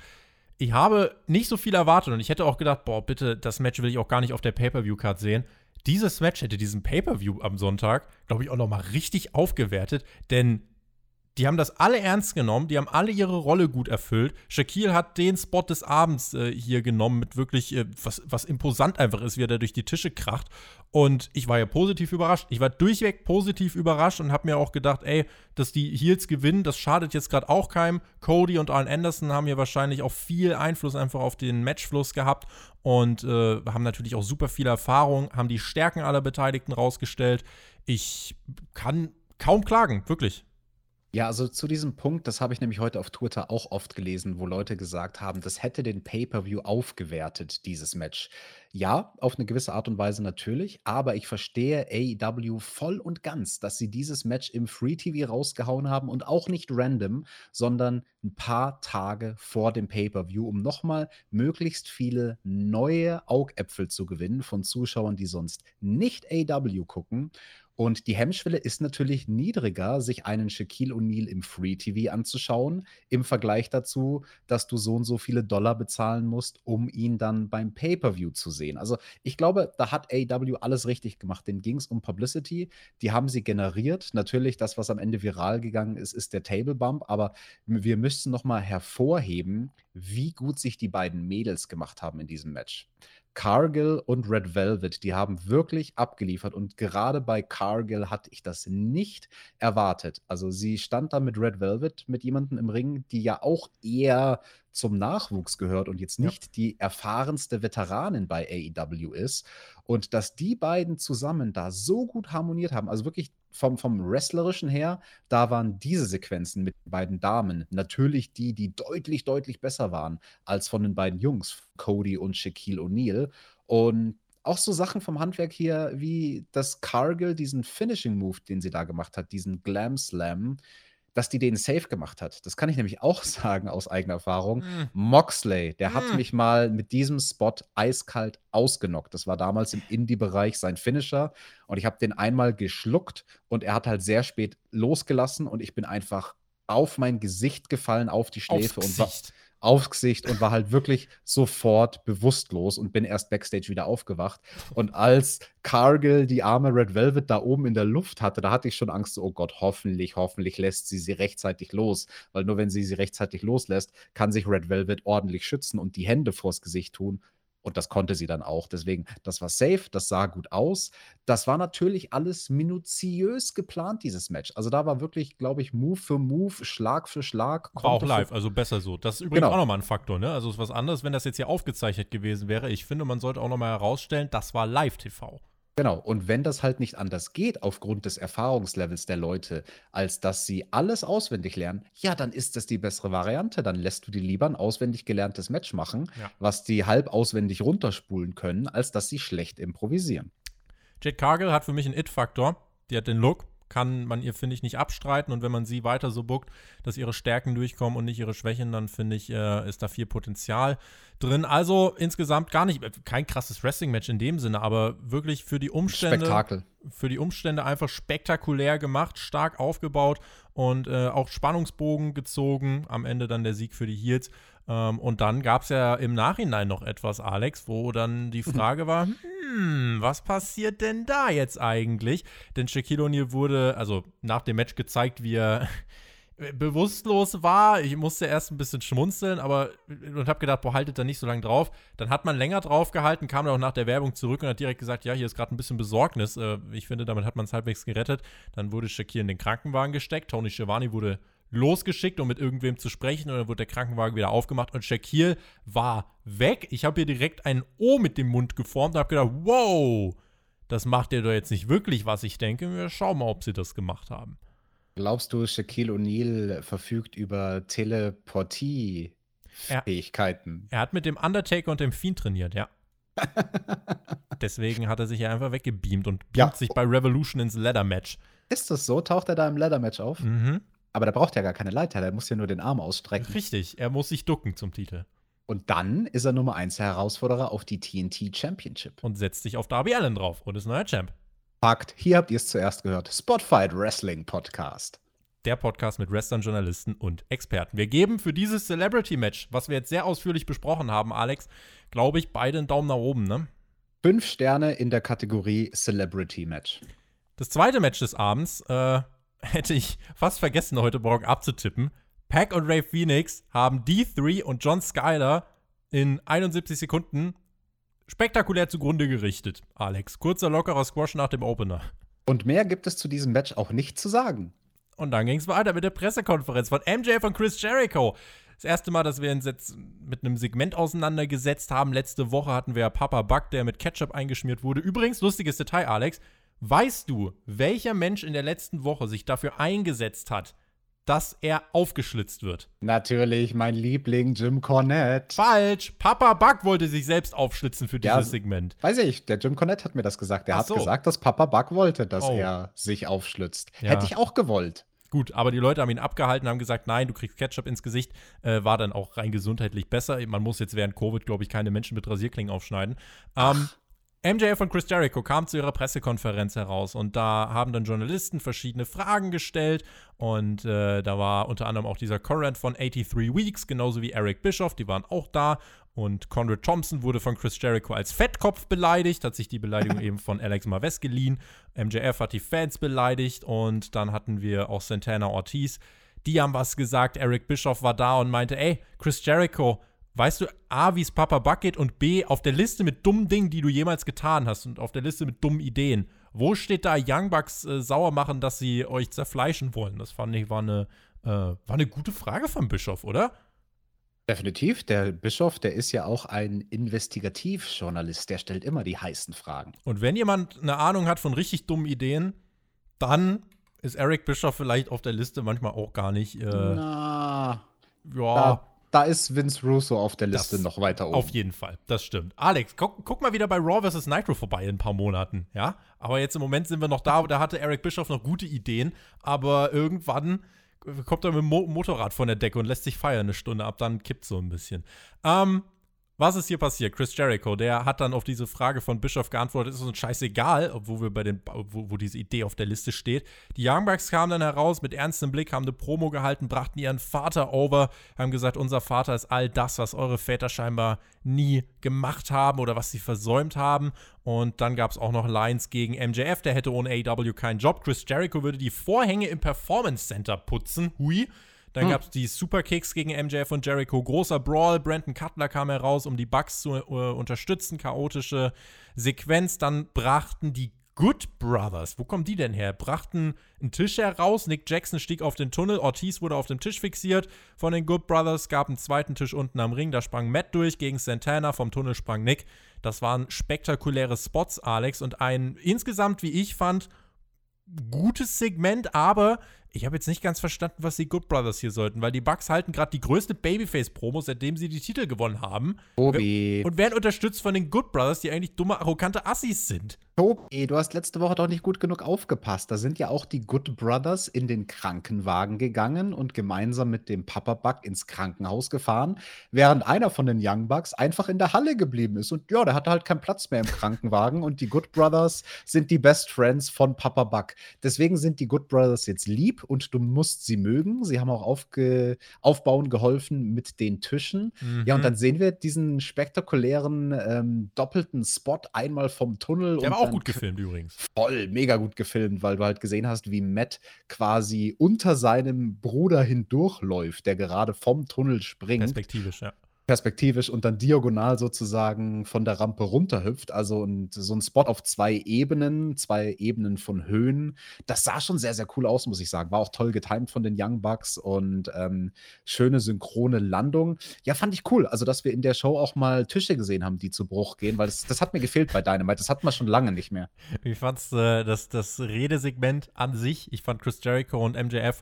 ich habe nicht so viel erwartet und ich hätte auch gedacht, boah, bitte, das Match will ich auch gar nicht auf der Pay-Per-View-Card sehen. Dieses Match hätte diesen Pay-Per-View am Sonntag, glaube ich, auch noch mal richtig aufgewertet, denn die haben das alle ernst genommen, die haben alle ihre Rolle gut erfüllt. Shaquille hat den Spot des Abends äh, hier genommen, mit wirklich, äh, was, was imposant einfach ist, wie er da durch die Tische kracht. Und ich war ja positiv überrascht. Ich war durchweg positiv überrascht und habe mir auch gedacht, ey, dass die Heels gewinnen, das schadet jetzt gerade auch keinem. Cody und Arn Anderson haben hier wahrscheinlich auch viel Einfluss einfach auf den Matchfluss gehabt und äh, haben natürlich auch super viel Erfahrung, haben die Stärken aller Beteiligten rausgestellt. Ich kann kaum klagen, wirklich. Ja, also zu diesem Punkt, das habe ich nämlich heute auf Twitter auch oft gelesen, wo Leute gesagt haben, das hätte den Pay-per-View aufgewertet, dieses Match. Ja, auf eine gewisse Art und Weise natürlich, aber ich verstehe AEW voll und ganz, dass sie dieses Match im Free TV rausgehauen haben und auch nicht random, sondern ein paar Tage vor dem Pay-per-View, um nochmal möglichst viele neue Augäpfel zu gewinnen von Zuschauern, die sonst nicht AEW gucken und die Hemmschwelle ist natürlich niedriger, sich einen Shaquille O'Neal im Free TV anzuschauen, im Vergleich dazu, dass du so und so viele Dollar bezahlen musst, um ihn dann beim Pay-Per-View zu sehen. Also ich glaube, da hat AW alles richtig gemacht. Den ging es um Publicity, die haben sie generiert. Natürlich, das, was am Ende viral gegangen ist, ist der Table Bump, aber wir müssen nochmal hervorheben, wie gut sich die beiden Mädels gemacht haben in diesem Match. Cargill und Red Velvet, die haben wirklich abgeliefert und gerade bei Cargill hatte ich das nicht erwartet. Also sie stand da mit Red Velvet, mit jemandem im Ring, die ja auch eher zum Nachwuchs gehört und jetzt nicht ja. die erfahrenste Veteranin bei AEW ist. Und dass die beiden zusammen da so gut harmoniert haben, also wirklich vom, vom Wrestlerischen her, da waren diese Sequenzen mit den beiden Damen natürlich die, die deutlich, deutlich besser waren als von den beiden Jungs, Cody und Shaquille O'Neal. Und auch so Sachen vom Handwerk hier, wie das Cargill, diesen Finishing Move, den sie da gemacht hat, diesen Glam Slam, dass die den safe gemacht hat. Das kann ich nämlich auch sagen aus eigener Erfahrung. Mm. Moxley, der hat Mm. mich mal mit diesem Spot eiskalt ausgenockt. Das war damals im Indie-Bereich sein Finisher und ich habe den einmal geschluckt und er hat halt sehr spät losgelassen und ich bin einfach auf mein Gesicht gefallen, auf die Schläfe und war. Aufs Gesicht und war halt wirklich sofort bewusstlos und bin erst backstage wieder aufgewacht. Und als Cargill die arme Red Velvet da oben in der Luft hatte, da hatte ich schon Angst, oh Gott, hoffentlich, hoffentlich lässt sie sie rechtzeitig los. Weil nur wenn sie sie rechtzeitig loslässt, kann sich Red Velvet ordentlich schützen und die Hände vors Gesicht tun. Und das konnte sie dann auch. Deswegen, das war safe, das sah gut aus. Das war natürlich alles minutiös geplant, dieses Match. Also da war wirklich, glaube ich, Move für Move, Schlag für Schlag. War auch live, also besser so. Das ist übrigens Genau. auch nochmal ein Faktor, ne? Also ist was anderes, wenn das jetzt hier aufgezeichnet gewesen wäre. Ich finde, man sollte auch nochmal herausstellen, das war Live-TV. Genau, und wenn das halt nicht anders geht aufgrund des Erfahrungslevels der Leute, als dass sie alles auswendig lernen, ja, dann ist das die bessere Variante. Dann lässt du die lieber ein auswendig gelerntes Match machen, Ja. was die halb auswendig runterspulen können, als dass sie schlecht improvisieren. Jade Cargill hat für mich einen It-Faktor. Die hat den Look, kann man ihr, finde ich, nicht abstreiten. Und wenn man sie weiter so bookt, dass ihre Stärken durchkommen und nicht ihre Schwächen, dann finde ich, äh, ist da viel Potenzial drin. Also insgesamt gar nicht, kein krasses Wrestling-Match in dem Sinne, aber wirklich für die Umstände. Spektakel. für die Umstände einfach spektakulär gemacht, stark aufgebaut und äh, auch Spannungsbogen gezogen. Am Ende dann der Sieg für die Heels. Ähm, und dann gab es ja im Nachhinein noch etwas, Alex, wo dann die Frage war, hm, was passiert denn da jetzt eigentlich? Denn Shaquille O'Neal wurde, also nach dem Match gezeigt, wie er bewusstlos war. Ich musste erst ein bisschen schmunzeln, aber und habe gedacht, boah, haltet da nicht so lange drauf. Dann hat man länger drauf gehalten, kam dann auch nach der Werbung zurück und hat direkt gesagt, ja, hier ist gerade ein bisschen Besorgnis. Äh, ich finde, damit hat man es halbwegs gerettet. Dann wurde Shakir in den Krankenwagen gesteckt. Tony Schiavone wurde losgeschickt, um mit irgendwem zu sprechen und dann wurde der Krankenwagen wieder aufgemacht und Shakir war weg. Ich habe hier direkt ein O mit dem Mund geformt und habe gedacht, wow, das macht ihr doch jetzt nicht wirklich, was ich denke. Wir schauen mal, ob sie das gemacht haben. Glaubst du, Shaquille O'Neal verfügt über Teleportie-Fähigkeiten? Er hat mit dem Undertaker und dem Fiend trainiert, ja. Deswegen hat er sich ja einfach weggebeamt und beamt Ja. sich bei Revolution ins Leather-Match. Ist das so? Taucht er da im Leather-Match auf? Mhm. Aber der braucht ja gar keine Leiter, der muss ja nur den Arm ausstrecken. Richtig, er muss sich ducken zum Titel Und dann ist er Nummer 1 Herausforderer auf die TNT Championship. und setzt sich auf Darby Allen drauf und ist neuer Champ. Fakt, hier habt ihr es zuerst gehört. Spotfight Wrestling Podcast. Der Podcast mit Wrestlern, Journalisten und Experten. Wir geben für dieses Celebrity-Match, was wir jetzt sehr ausführlich besprochen haben, Alex, glaube ich, beide einen Daumen nach oben, ne? Fünf Sterne in der Kategorie Celebrity Match. Das zweite Match des Abends äh, hätte ich fast vergessen, heute Morgen abzutippen. Pack und Ray Phoenix haben D3 und John Skyler in 71 Sekunden spektakulär zugrunde gerichtet. Alex, kurzer, lockerer Squash nach dem Opener. Und mehr gibt es zu diesem Match auch nicht zu sagen. Und dann ging es weiter mit der Pressekonferenz von MJ von Chris Jericho. Das erste Mal, dass wir uns jetzt mit einem Segment auseinandergesetzt haben. Letzte Woche hatten wir ja Papa Buck, der mit Ketchup eingeschmiert wurde. Übrigens, lustiges Detail, Alex. Weißt du, welcher Mensch in der letzten Woche sich dafür eingesetzt hat, dass er aufgeschlitzt wird? Natürlich mein Liebling Jim Cornette. Falsch! Papa Buck wollte sich selbst aufschlitzen für dieses Ja. Segment. Weiß ich, der Jim Cornette hat mir das gesagt. Der Ach hat so. gesagt, dass Papa Buck wollte, dass Oh. er sich aufschlitzt. Ja. Hätte ich auch gewollt. Gut, aber die Leute haben ihn abgehalten, haben gesagt, nein, du kriegst Ketchup ins Gesicht. Äh, war dann auch rein gesundheitlich besser. Man muss jetzt während Covid, glaube ich, keine Menschen mit Rasierklingen aufschneiden. Ähm, MJF und Chris Jericho kamen zu ihrer Pressekonferenz heraus und da haben dann Journalisten verschiedene Fragen gestellt und äh, da war unter anderem auch dieser Corrent von 83 Weeks, genauso wie Eric Bischoff, die waren auch da und Conrad Thompson wurde von Chris Jericho als Fettkopf beleidigt, hat sich die Beleidigung eben von Alex Marves geliehen. MJF hat die Fans beleidigt und dann hatten wir auch Santana Ortiz. Die haben was gesagt. Eric Bischoff war da und meinte, ey, Chris Jericho, weißt du A, wie es Papa Buck geht und B, auf der Liste mit dummen Dingen, die du jemals getan hast und auf der Liste mit dummen Ideen, wo steht da Young Bucks äh, sauer machen, dass sie euch zerfleischen wollen? Das fand ich war eine, äh, war eine gute Frage von Bischoff, oder? Definitiv. Der Bischof, der ist ja auch ein Investigativjournalist. Der stellt immer die heißen Fragen. Und wenn jemand eine Ahnung hat von richtig dummen Ideen, dann ist Eric Bischoff vielleicht auf der Liste manchmal auch gar nicht. Äh, Na, ja, da, da ist Vince Russo auf der Liste Das- noch weiter oben. auf jeden Fall. Das stimmt. Alex, guck, guck mal wieder bei Raw vs. Nitro vorbei in ein paar Monaten, ja? Aber jetzt im Moment sind wir noch da, da hatte Eric Bischoff noch gute Ideen, aber irgendwann kommt er mit dem Mo Motorrad von der Decke und lässt sich feiern eine Stunde ab, dann kippt so ein bisschen. Ähm, was ist hier passiert? Chris Jericho, der hat dann auf diese Frage von Bischof geantwortet, ist uns scheißegal, obwohl wir bei den, wo, wo, diese Idee auf der Liste steht. Die Young Bucks kamen dann heraus mit ernstem Blick, haben eine Promo gehalten, brachten ihren Vater over, haben gesagt, unser Vater ist all das, was eure Väter scheinbar nie gemacht haben oder was sie versäumt haben. Und dann gab es auch noch Lines gegen MJF, der hätte ohne AEW keinen Job. Chris Jericho würde die Vorhänge im Performance Center putzen. Hui. Dann hm. gab es die Superkicks gegen MJF und Jericho. Großer Brawl. Brandon Cutler kam heraus, um die Bugs zu äh, unterstützen. Chaotische Sequenz. Dann brachten die Good Brothers, wo kommen die denn her? Brachten einen Tisch heraus, Nick Jackson stieg auf den Tunnel, Ortiz wurde auf dem Tisch fixiert von den Good Brothers, gab einen zweiten Tisch unten am Ring, da sprang Matt durch gegen Santana, vom Tunnel sprang Nick. Das waren spektakuläre Spots, Alex, und ein insgesamt, wie ich fand, gutes Segment, aber ich habe jetzt nicht ganz verstanden, was die Good Brothers hier sollten, weil die Bucks halten gerade die größte Babyface-Promo, seitdem sie die Titel gewonnen haben. Tobi. Und werden unterstützt von den Good Brothers, die eigentlich dumme, arrogante Assis sind. Tobi, du hast letzte Woche doch nicht gut genug aufgepasst. Da sind ja auch die Good Brothers in den Krankenwagen gegangen und gemeinsam mit dem Papa Buck ins Krankenhaus gefahren, während einer von den Young Bucks einfach in der Halle geblieben ist. Und ja, der hatte halt keinen Platz mehr im Krankenwagen. und die Good Brothers sind die Best Friends von Papa Buck. Deswegen sind die Good Brothers jetzt lieb und du musst sie mögen. Sie haben auch aufge aufbauen geholfen mit den Tischen. Mhm. Ja, und dann mhm. sehen wir diesen spektakulären ähm, doppelten Spot einmal vom Tunnel. Der war auch gut gefilmt übrigens. Voll, mega gut gefilmt, weil du halt gesehen hast, wie Matt quasi unter seinem Bruder hindurchläuft, der gerade vom Tunnel springt. Perspektivisch, ja perspektivisch und dann diagonal sozusagen von der Rampe runterhüpft. Also und so ein Spot auf zwei Ebenen, zwei Ebenen von Höhen. Das sah schon sehr, sehr cool aus, muss ich sagen. War auch toll getimt von den Young Bucks und ähm, schöne synchrone Landung. Ja, fand ich cool. Also, dass wir in der Show auch mal Tische gesehen haben, die zu Bruch gehen, weil das, das hat mir gefehlt bei Dynamite. Das hat man schon lange nicht mehr. Ich fand's äh, das, das Redesegment an sich, ich fand Chris Jericho und MJF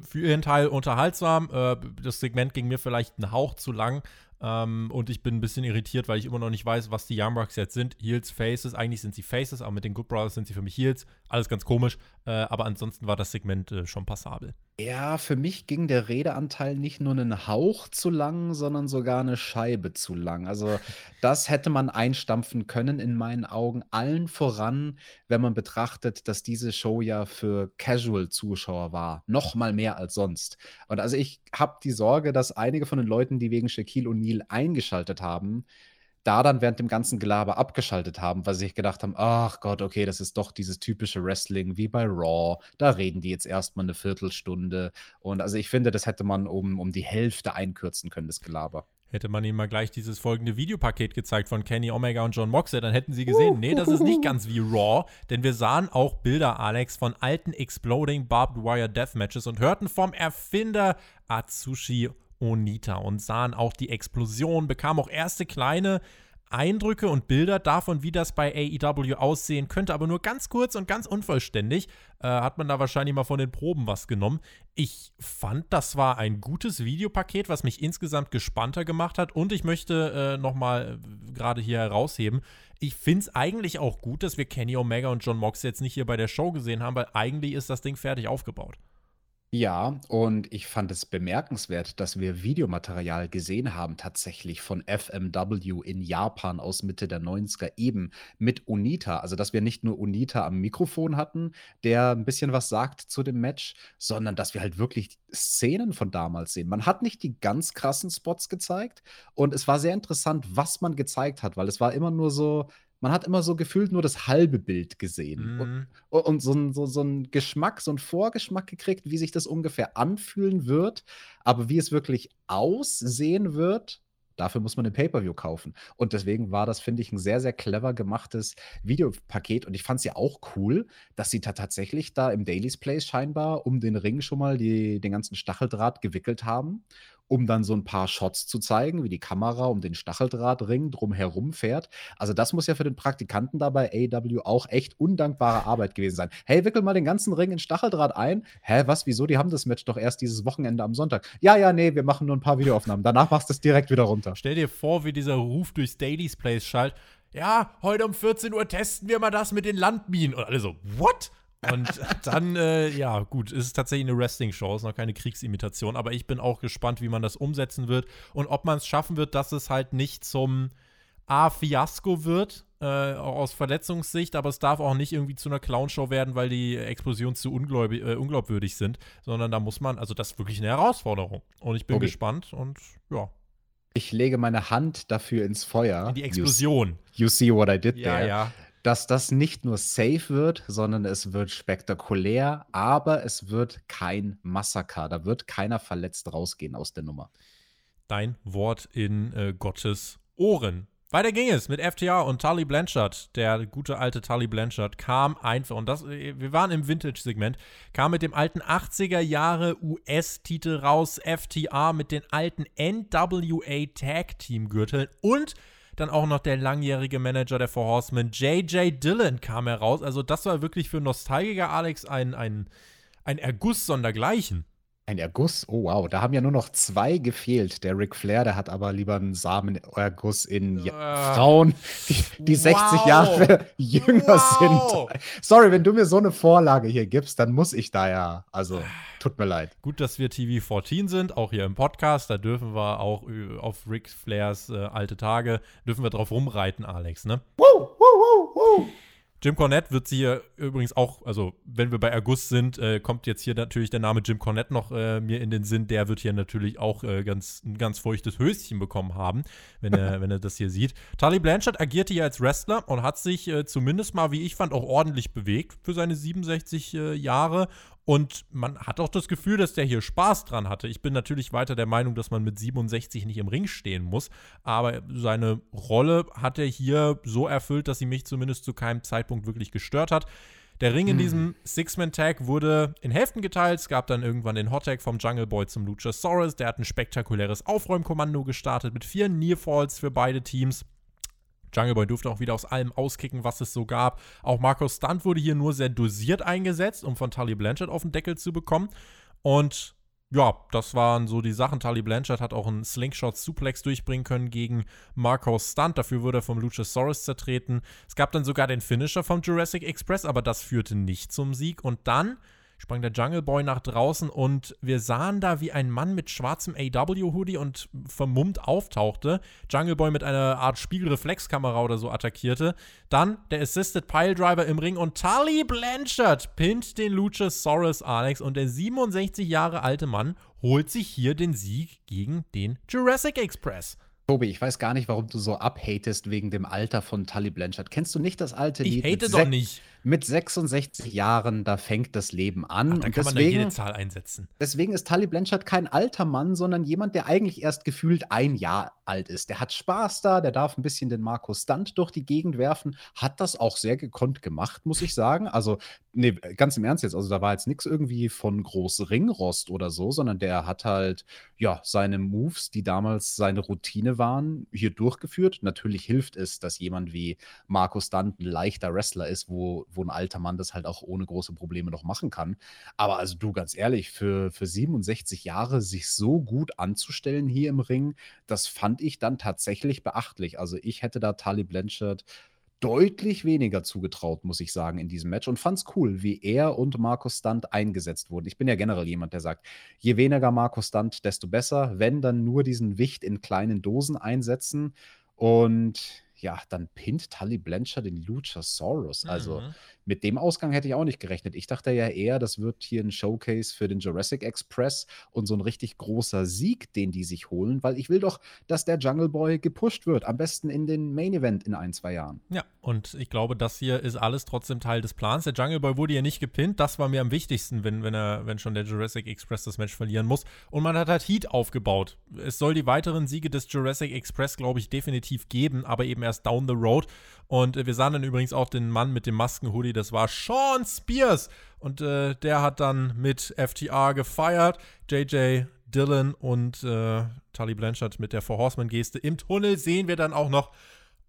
für ihren Teil unterhaltsam. Äh, das Segment ging mir vielleicht einen Hauch zu lang. Ähm, und ich bin ein bisschen irritiert, weil ich immer noch nicht weiß, was die Young Bucks jetzt sind. Heels, Faces. Eigentlich sind sie Faces, aber mit den Good Brothers sind sie für mich Heels. Alles ganz komisch. Äh, aber ansonsten war das Segment äh, schon passabel. Ja, für mich ging der Redeanteil nicht nur einen Hauch zu lang, sondern sogar eine Scheibe zu lang. Also das hätte man einstampfen können in meinen Augen. Allen voran, wenn man betrachtet, dass diese Show ja für Casual-Zuschauer war. Noch mal mehr als sonst. Und also ich habe die Sorge, dass einige von den Leuten, die wegen Shaquille O'Neal eingeschaltet haben, da dann während dem ganzen Gelaber abgeschaltet haben, weil sie sich gedacht haben, ach Gott, okay, das ist doch dieses typische Wrestling wie bei Raw. Da reden die jetzt erstmal eine Viertelstunde. Und also ich finde, das hätte man um, um die Hälfte einkürzen können, das Gelaber. Hätte man ihnen mal gleich dieses folgende Videopaket gezeigt von Kenny Omega und John Moxley, dann hätten sie gesehen, nee, das ist nicht ganz wie Raw, denn wir sahen auch Bilder, Alex, von alten Exploding Barbed Wire Deathmatches und hörten vom Erfinder Atsushi Onita und sahen auch die Explosion, bekamen auch erste kleine Eindrücke und Bilder davon, wie das bei AEW aussehen könnte, aber nur ganz kurz und ganz unvollständig. Äh, hat man da wahrscheinlich mal von den Proben was genommen. Ich fand, das war ein gutes Videopaket, was mich insgesamt gespannter gemacht hat. Und ich möchte äh, nochmal äh, gerade hier herausheben, ich finde es eigentlich auch gut, dass wir Kenny Omega und John Mox jetzt nicht hier bei der Show gesehen haben, weil eigentlich ist das Ding fertig aufgebaut. Ja, und ich fand es bemerkenswert, dass wir Videomaterial gesehen haben, tatsächlich von FMW in Japan aus Mitte der 90er, eben mit Onita. Also, dass wir nicht nur Onita am Mikrofon hatten, der ein bisschen was sagt zu dem Match, sondern dass wir halt wirklich Szenen von damals sehen. Man hat nicht die ganz krassen Spots gezeigt und es war sehr interessant, was man gezeigt hat, weil es war immer nur so man hat immer so gefühlt nur das halbe Bild gesehen mhm. und, und so, ein, so, so einen Geschmack, so einen Vorgeschmack gekriegt, wie sich das ungefähr anfühlen wird. Aber wie es wirklich aussehen wird, Dafür muss man ein Pay-Per-View kaufen. Und deswegen war das, finde ich, ein sehr, sehr clever gemachtes Videopaket. Und ich fand es ja auch cool, dass sie da tatsächlich da im Daily's Place scheinbar um den Ring schon mal die, den ganzen Stacheldraht gewickelt haben um dann so ein paar Shots zu zeigen, wie die Kamera um den Stacheldrahtring drumherum fährt. Also das muss ja für den Praktikanten da bei AW auch echt undankbare Arbeit gewesen sein. Hey, wickel mal den ganzen Ring in Stacheldraht ein. Hä, was, wieso? Die haben das Match doch erst dieses Wochenende am Sonntag. Ja, ja, nee, wir machen nur ein paar Videoaufnahmen. Danach machst du es direkt wieder runter. Stell dir vor, wie dieser Ruf durchs Daily's Place schallt. Ja, heute um 14 Uhr testen wir mal das mit den Landminen. Und alle so, what? Und dann, äh, ja, gut, ist es tatsächlich eine Wrestling-Show, ist noch keine Kriegsimitation, aber ich bin auch gespannt, wie man das umsetzen wird und ob man es schaffen wird, dass es halt nicht zum A-Fiasko wird, äh, aus Verletzungssicht, aber es darf auch nicht irgendwie zu einer Clownshow werden, weil die Explosionen zu äh, unglaubwürdig sind, sondern da muss man, also das ist wirklich eine Herausforderung. Und ich bin okay. gespannt und ja. Ich lege meine Hand dafür ins Feuer. In die Explosion. You, you see what I did ja, there. Ja dass das nicht nur safe wird, sondern es wird spektakulär, aber es wird kein Massaker. Da wird keiner verletzt rausgehen aus der Nummer. Dein Wort in äh, Gottes Ohren. Weiter ging es mit FTA und Tully Blanchard. Der gute alte Tully Blanchard kam einfach, und das, äh, wir waren im Vintage-Segment, kam mit dem alten 80er Jahre US-Titel raus, FTA mit den alten NWA Tag Team Gürteln und dann auch noch der langjährige Manager der Four Horsemen, J.J. Dillon, kam heraus. Also, das war wirklich für Nostalgiker Alex ein, ein, ein Erguss sondergleichen. Ein Erguss? Oh wow, da haben ja nur noch zwei gefehlt. Der Ric Flair, der hat aber lieber einen Samenerguss in uh, Frauen, die, die wow. 60 Jahre jünger wow. sind. Sorry, wenn du mir so eine Vorlage hier gibst, dann muss ich da ja, also tut mir leid. Gut, dass wir TV 14 sind, auch hier im Podcast, da dürfen wir auch auf Ric Flairs äh, alte Tage, dürfen wir drauf rumreiten, Alex, ne? Woo, woo, woo, woo. Jim Cornette wird sie hier übrigens auch, also wenn wir bei August sind, äh, kommt jetzt hier natürlich der Name Jim Cornette noch äh, mir in den Sinn. Der wird hier natürlich auch äh, ganz, ein ganz feuchtes Höschen bekommen haben, wenn er, wenn er das hier sieht. Tully Blanchard agierte hier als Wrestler und hat sich äh, zumindest mal, wie ich fand, auch ordentlich bewegt für seine 67 äh, Jahre und man hat auch das Gefühl, dass der hier Spaß dran hatte. Ich bin natürlich weiter der Meinung, dass man mit 67 nicht im Ring stehen muss. Aber seine Rolle hat er hier so erfüllt, dass sie mich zumindest zu keinem Zeitpunkt wirklich gestört hat. Der Ring in hm. diesem Six-Man-Tag wurde in Hälften geteilt. Es gab dann irgendwann den Hot-Tag vom Jungle Boy zum Luchasaurus. Der hat ein spektakuläres Aufräumkommando gestartet mit vier Nearfalls für beide Teams. Jungle Boy durfte auch wieder aus allem auskicken, was es so gab. Auch Marcos Stunt wurde hier nur sehr dosiert eingesetzt, um von Tully Blanchard auf den Deckel zu bekommen. Und ja, das waren so die Sachen. Tully Blanchard hat auch einen Slingshot-Suplex durchbringen können gegen Marcos Stunt. Dafür wurde er vom Luchasaurus zertreten. Es gab dann sogar den Finisher vom Jurassic Express, aber das führte nicht zum Sieg. Und dann sprang der Jungle Boy nach draußen und wir sahen da, wie ein Mann mit schwarzem AW-Hoodie und vermummt auftauchte. Jungle Boy mit einer Art Spiegelreflexkamera oder so attackierte. Dann der Assisted Piledriver im Ring und Tully Blanchard pinnt den Luchasaurus Alex und der 67 Jahre alte Mann holt sich hier den Sieg gegen den Jurassic Express. Tobi, ich weiß gar nicht, warum du so abhatest wegen dem Alter von Tully Blanchard. Kennst du nicht das alte Lied? Ich hate doch nicht mit 66 Jahren, da fängt das Leben an. Ach, da kann deswegen, man da jede Zahl einsetzen. Deswegen ist Tully Blanchard kein alter Mann, sondern jemand, der eigentlich erst gefühlt ein Jahr alt ist. Der hat Spaß da, der darf ein bisschen den Markus Stunt durch die Gegend werfen, hat das auch sehr gekonnt gemacht, muss ich sagen. Also, nee, ganz im Ernst jetzt, also da war jetzt nichts irgendwie von groß Ringrost oder so, sondern der hat halt, ja, seine Moves, die damals seine Routine waren, hier durchgeführt. Natürlich hilft es, dass jemand wie Markus Stunt ein leichter Wrestler ist, wo, wo ein alter Mann das halt auch ohne große Probleme noch machen kann. Aber also du, ganz ehrlich, für, für 67 Jahre sich so gut anzustellen hier im Ring, das fand ich dann tatsächlich beachtlich. Also ich hätte da Tali Blanchard deutlich weniger zugetraut, muss ich sagen, in diesem Match und fand es cool, wie er und Markus Stunt eingesetzt wurden. Ich bin ja generell jemand, der sagt, je weniger Markus Stunt, desto besser. Wenn dann nur diesen Wicht in kleinen Dosen einsetzen und ja, dann pinnt Tully Blanchard den Luchasaurus. Also mhm mit dem Ausgang hätte ich auch nicht gerechnet. Ich dachte ja eher, das wird hier ein Showcase für den Jurassic Express und so ein richtig großer Sieg, den die sich holen, weil ich will doch, dass der Jungle Boy gepusht wird. Am besten in den Main Event in ein, zwei Jahren. Ja, und ich glaube, das hier ist alles trotzdem Teil des Plans. Der Jungle Boy wurde ja nicht gepinnt. Das war mir am wichtigsten, wenn, wenn, er, wenn schon der Jurassic Express das Match verlieren muss. Und man hat halt Heat aufgebaut. Es soll die weiteren Siege des Jurassic Express, glaube ich, definitiv geben, aber eben erst down the road. Und wir sahen dann übrigens auch den Mann mit dem Maskenhoodie, das war Sean Spears. Und äh, der hat dann mit FTR gefeiert. JJ Dillon und äh, Tully Blanchard mit der Four Horseman-Geste. Im Tunnel sehen wir dann auch noch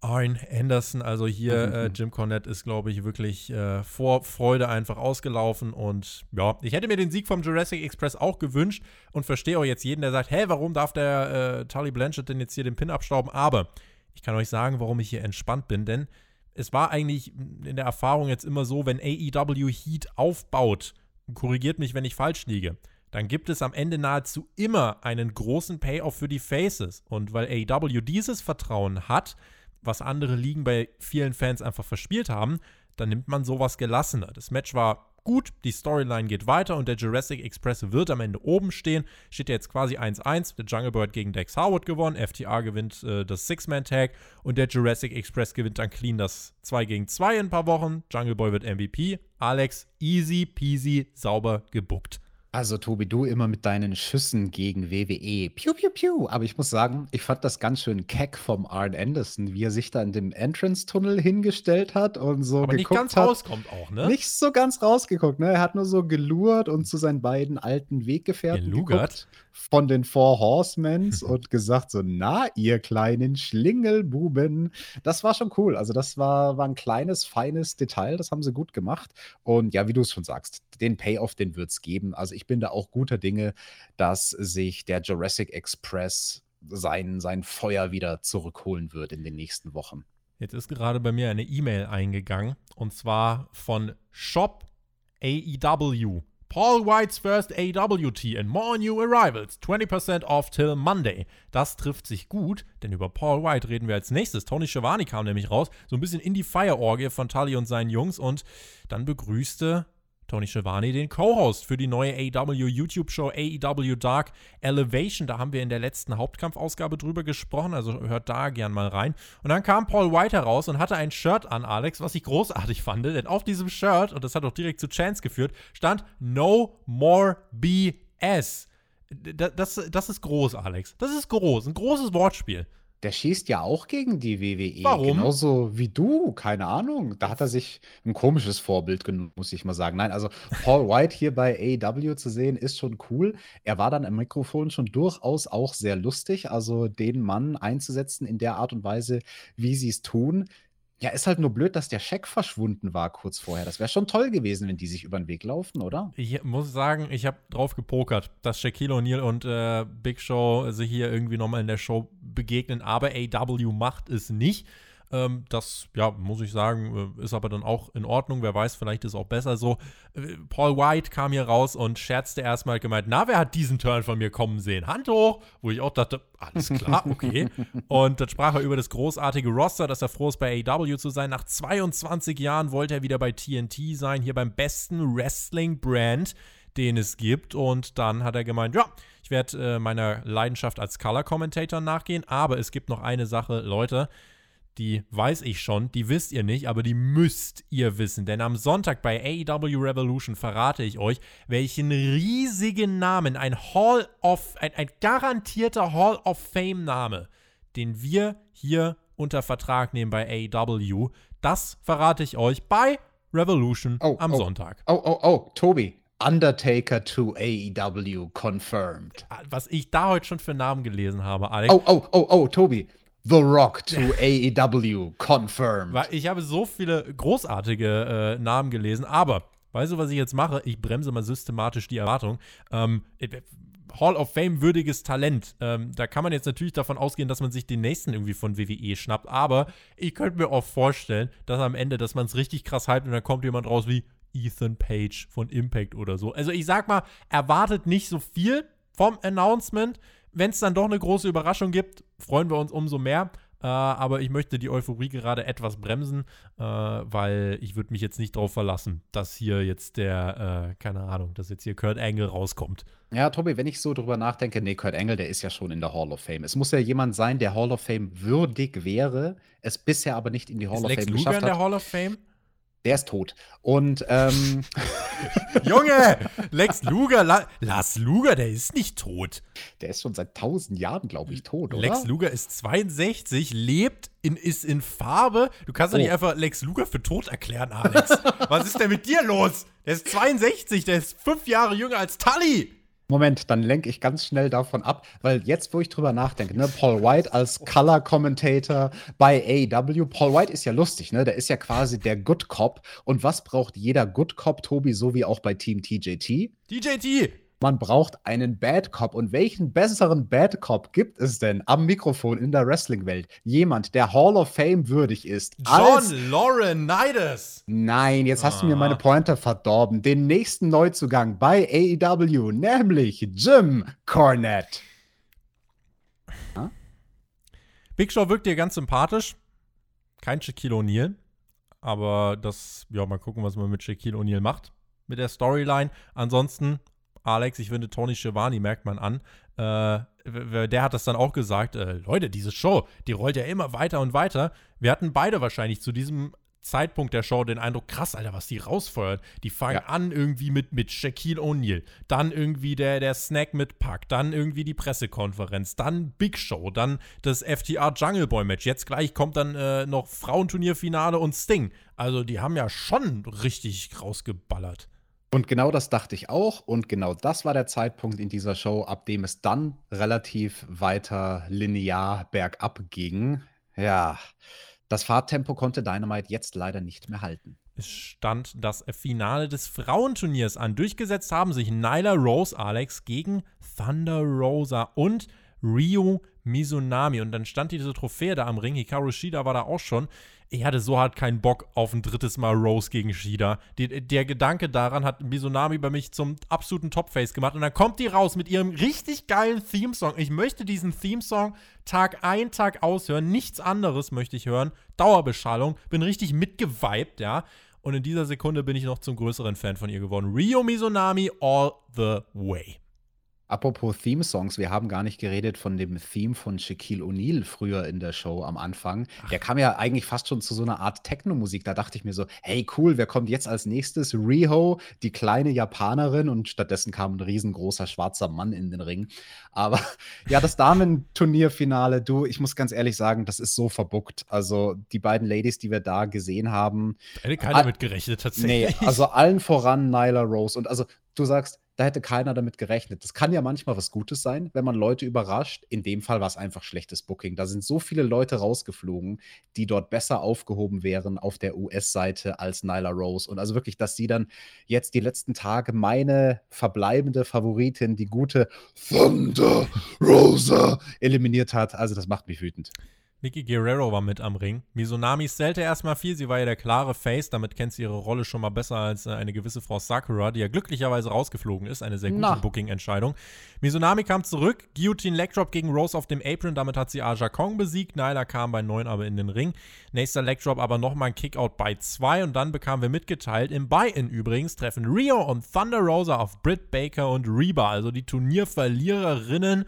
Arn Anderson. Also hier, mhm. äh, Jim Cornette ist, glaube ich, wirklich äh, vor Freude einfach ausgelaufen. Und ja, ich hätte mir den Sieg vom Jurassic Express auch gewünscht und verstehe auch jetzt jeden, der sagt, hä, warum darf der äh, Tully Blanchard denn jetzt hier den Pin abstauben? Aber ich kann euch sagen, warum ich hier entspannt bin, denn es war eigentlich in der Erfahrung jetzt immer so, wenn AEW Heat aufbaut, korrigiert mich, wenn ich falsch liege, dann gibt es am Ende nahezu immer einen großen Payoff für die Faces. Und weil AEW dieses Vertrauen hat, was andere Ligen bei vielen Fans einfach verspielt haben, dann nimmt man sowas gelassener. Das Match war gut, die Storyline geht weiter und der Jurassic Express wird am Ende oben stehen. Steht jetzt quasi 1-1. Der Jungle Boy hat gegen Dex Howard gewonnen, FTA gewinnt äh, das Six-Man-Tag und der Jurassic Express gewinnt dann clean das 2 gegen 2 in ein paar Wochen. Jungle Boy wird MVP. Alex, easy peasy, sauber gebuckt. Also, Tobi, du immer mit deinen Schüssen gegen WWE. Piu, piu, piu. Aber ich muss sagen, ich fand das ganz schön keck vom Arn Anderson, wie er sich da in dem Entrance-Tunnel hingestellt hat und so Aber nicht ganz hat. rauskommt auch, ne? Nicht so ganz rausgeguckt, ne? Er hat nur so gelurrt und zu seinen beiden alten Weggefährten Gelugert? Von den Four Horsemans und gesagt so, na, ihr kleinen Schlingelbuben. Das war schon cool. Also das war, war ein kleines, feines Detail. Das haben sie gut gemacht. Und ja, wie du es schon sagst, den Payoff, den wird es geben. Also ich bin da auch guter Dinge, dass sich der Jurassic Express sein, sein Feuer wieder zurückholen wird in den nächsten Wochen. Jetzt ist gerade bei mir eine E-Mail eingegangen und zwar von Shop AEW. Paul White's first AWT and more new arrivals. 20% off till Monday. Das trifft sich gut, denn über Paul White reden wir als nächstes. Tony Schiavone kam nämlich raus, so ein bisschen in die Feierorgie von Tully und seinen Jungs und dann begrüßte Tony Schiavone den Co-Host für die neue AEW YouTube-Show AEW Dark Elevation. Da haben wir in der letzten Hauptkampfausgabe drüber gesprochen, also hört da gern mal rein. Und dann kam Paul White heraus und hatte ein Shirt an, Alex, was ich großartig fand, denn auf diesem Shirt, und das hat auch direkt zu Chance geführt, stand No More BS. Das, das ist groß, Alex. Das ist groß. Ein großes Wortspiel. Der schießt ja auch gegen die WWE. Warum? Genauso wie du, keine Ahnung. Da hat er sich ein komisches Vorbild genommen, muss ich mal sagen. Nein, also Paul White hier bei AEW zu sehen, ist schon cool. Er war dann am Mikrofon schon durchaus auch sehr lustig. Also den Mann einzusetzen in der Art und Weise, wie sie es tun, ja, ist halt nur blöd, dass der Scheck verschwunden war kurz vorher. Das wäre schon toll gewesen, wenn die sich über den Weg laufen, oder? Ich muss sagen, ich habe drauf gepokert, dass Shaquille O'Neal und äh, Big Show sich hier irgendwie nochmal in der Show begegnen, aber AW macht es nicht. Ähm, das, ja, muss ich sagen, äh, ist aber dann auch in Ordnung. Wer weiß, vielleicht ist auch besser so. Äh, Paul White kam hier raus und scherzte erstmal gemeint, na, wer hat diesen Turn von mir kommen sehen? Hand hoch, wo ich auch dachte, alles klar, okay. und dann sprach er über das großartige Roster, dass er froh ist, bei AW zu sein. Nach 22 Jahren wollte er wieder bei TNT sein, hier beim besten Wrestling-Brand, den es gibt. Und dann hat er gemeint, ja, ich werde äh, meiner Leidenschaft als Color-Commentator nachgehen, aber es gibt noch eine Sache, Leute, die weiß ich schon, die wisst ihr nicht, aber die müsst ihr wissen. Denn am Sonntag bei AEW Revolution verrate ich euch, welchen riesigen Namen, ein Hall of, ein, ein garantierter Hall of Fame-Name, den wir hier unter Vertrag nehmen bei AEW, das verrate ich euch bei Revolution oh, am oh, Sonntag. Oh, oh, oh, Tobi. Undertaker to AEW confirmed. Was ich da heute schon für Namen gelesen habe, Alex. Oh, oh, oh, oh, Tobi. The Rock to AEW confirmed. Ich habe so viele großartige äh, Namen gelesen, aber weißt du, was ich jetzt mache? Ich bremse mal systematisch die Erwartung. Ähm, äh, Hall of Fame würdiges Talent. Ähm, da kann man jetzt natürlich davon ausgehen, dass man sich den nächsten irgendwie von WWE schnappt, aber ich könnte mir auch vorstellen, dass am Ende, dass man es richtig krass hypt und dann kommt jemand raus wie Ethan Page von Impact oder so. Also ich sag mal, erwartet nicht so viel vom Announcement. Wenn es dann doch eine große Überraschung gibt, freuen wir uns umso mehr. Äh, aber ich möchte die Euphorie gerade etwas bremsen, äh, weil ich würde mich jetzt nicht darauf verlassen, dass hier jetzt der, äh, keine Ahnung, dass jetzt hier Kurt Angle rauskommt. Ja, Tobi, wenn ich so drüber nachdenke, nee, Kurt Angle, der ist ja schon in der Hall of Fame. Es muss ja jemand sein, der Hall of Fame würdig wäre, es bisher aber nicht in die Hall ist of Lex Fame Luger geschafft in der hat. Hall of Fame? Der ist tot. Und ähm, Junge, Lex Luger, La Lars Luger, der ist nicht tot. der ist schon seit tausend Jahren, glaube ich, tot, oder? Lex Luger ist 62, lebt, in, ist in Farbe. Du kannst doch nicht Oh. einfach Lex Luger für tot erklären, Alex. Was ist denn mit dir los? Der ist 62, der ist fünf Jahre jünger als Tully. Moment, dann lenke ich ganz schnell davon ab, weil jetzt, wo ich drüber nachdenke, ne, Paul White als Color Commentator bei AEW, Paul White ist ja lustig, ne? Der ist ja quasi der Good Cop. Und was braucht jeder Good Cop, Tobi, so wie auch bei Team TJT? DJT. Man braucht einen Bad Cop. Und welchen besseren Bad Cop gibt es denn am Mikrofon in der Wrestling-Welt? Jemand, der Hall of Fame würdig ist. John Laurinaitis. Nein, jetzt hast ah. du mir meine ah. Pointer verdorben. Den nächsten Neuzugang bei AEW, nämlich Jim Cornette. Big Show wirkt dir ganz sympathisch. Kein Shaquille O'Neal. Aber das, ja, mal gucken, was man mit Shaquille O'Neal macht. Mit der Storyline. Ansonsten, Alex, ich finde Tony Schiavone, merkt man an. Äh, der hat das dann auch gesagt. Äh, Leute, diese Show, die rollt ja immer weiter und weiter. Wir hatten beide wahrscheinlich zu diesem Zeitpunkt der Show den Eindruck, krass, Alter, was die rausfeuert. Die fangen ja. an irgendwie mit, mit Shaquille O'Neal, dann irgendwie der, der Snack mit Puck, dann irgendwie die Pressekonferenz, dann Big Show, dann das FTR Jungle Boy Match. Jetzt gleich kommt dann äh, noch Frauenturnierfinale und Sting. Also die haben ja schon richtig rausgeballert. Und genau das dachte ich auch. Und genau das war der Zeitpunkt in dieser Show, ab dem es dann relativ weiter linear bergab ging. Ja, das Fahrtempo konnte Dynamite jetzt leider nicht mehr halten. Es stand das Finale des Frauenturniers an. Durchgesetzt haben sich Nyla Rose Alex gegen Thunder Rosa und Ryo Mizunami. Und dann stand diese Trophäe da am Ring. Hikaru Shida war da auch schon ich hatte so hart keinen Bock auf ein drittes Mal Rose gegen Shida. Die, der Gedanke daran hat Mizunami bei mich zum absoluten Topface gemacht. Und dann kommt die raus mit ihrem richtig geilen Theme-Song. Ich möchte diesen Theme-Song Tag ein, Tag aushören. Nichts anderes möchte ich hören. Dauerbeschallung. Bin richtig mitgeweibt, ja. Und in dieser Sekunde bin ich noch zum größeren Fan von ihr geworden. Rio Mizunami all the way. Apropos Theme-Songs, wir haben gar nicht geredet von dem Theme von Shaquille O'Neal früher in der Show am Anfang. Der kam ja eigentlich fast schon zu so einer Art Techno-Musik. Da dachte ich mir so, hey cool, wer kommt jetzt als nächstes? Riho, die kleine Japanerin und stattdessen kam ein riesengroßer schwarzer Mann in den Ring. Aber ja, das Damen-Turnierfinale, du, ich muss ganz ehrlich sagen, das ist so verbuckt. Also die beiden Ladies, die wir da gesehen haben. Hätte keiner mit gerechnet tatsächlich. Nee, also allen voran Nyla Rose. Und also du sagst, da hätte keiner damit gerechnet. Das kann ja manchmal was Gutes sein, wenn man Leute überrascht. In dem Fall war es einfach schlechtes Booking. Da sind so viele Leute rausgeflogen, die dort besser aufgehoben wären auf der US-Seite als Nyla Rose. Und also wirklich, dass sie dann jetzt die letzten Tage meine verbleibende Favoritin, die gute Thunder Rosa, eliminiert hat. Also das macht mich wütend. Vicky Guerrero war mit am Ring. Mizunami zählte erstmal viel, sie war ja der klare Face, damit kennt sie ihre Rolle schon mal besser als äh, eine gewisse Frau Sakura, die ja glücklicherweise rausgeflogen ist, eine sehr gute Booking-Entscheidung. Mizunami kam zurück, Guillotine Leg Drop gegen Rose auf dem Apron, damit hat sie Aja Kong besiegt, Nyla kam bei 9 aber in den Ring. Nächster Leg Drop aber nochmal ein Kickout bei 2 und dann bekamen wir mitgeteilt, im Buy-In übrigens treffen Rio und Thunder Rosa auf Britt Baker und Reba, also die Turnierverliererinnen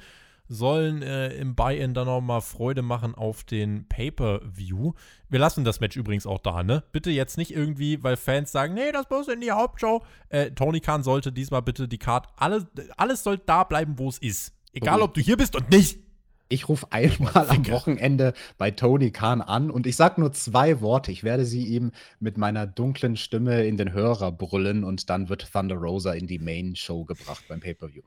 sollen äh, im Buy-In dann nochmal Freude machen auf den Pay-Per-View. Wir lassen das Match übrigens auch da, ne? Bitte jetzt nicht irgendwie, weil Fans sagen, nee, das muss in die Hauptshow. Äh, Tony Khan sollte diesmal bitte die Card, alles, alles soll da bleiben, wo es ist. Egal, ob du hier bist und nicht. Ich rufe einmal am Wochenende bei Tony Khan an und ich sage nur zwei Worte. Ich werde sie ihm mit meiner dunklen Stimme in den Hörer brüllen und dann wird Thunder Rosa in die Main Show gebracht beim Pay-Per-View.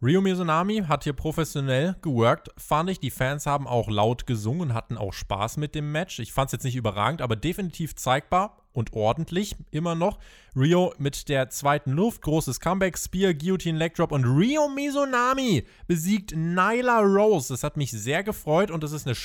Ryo Mizunami hat hier professionell geworkt, fand ich. Die Fans haben auch laut gesungen, hatten auch Spaß mit dem Match. Ich fand es jetzt nicht überragend, aber definitiv zeigbar und ordentlich immer noch. Rio mit der zweiten Luft, großes Comeback, Spear, Guillotine, Leg Drop und Rio Mizunami besiegt Nyla Rose. Das hat mich sehr gefreut und das ist eine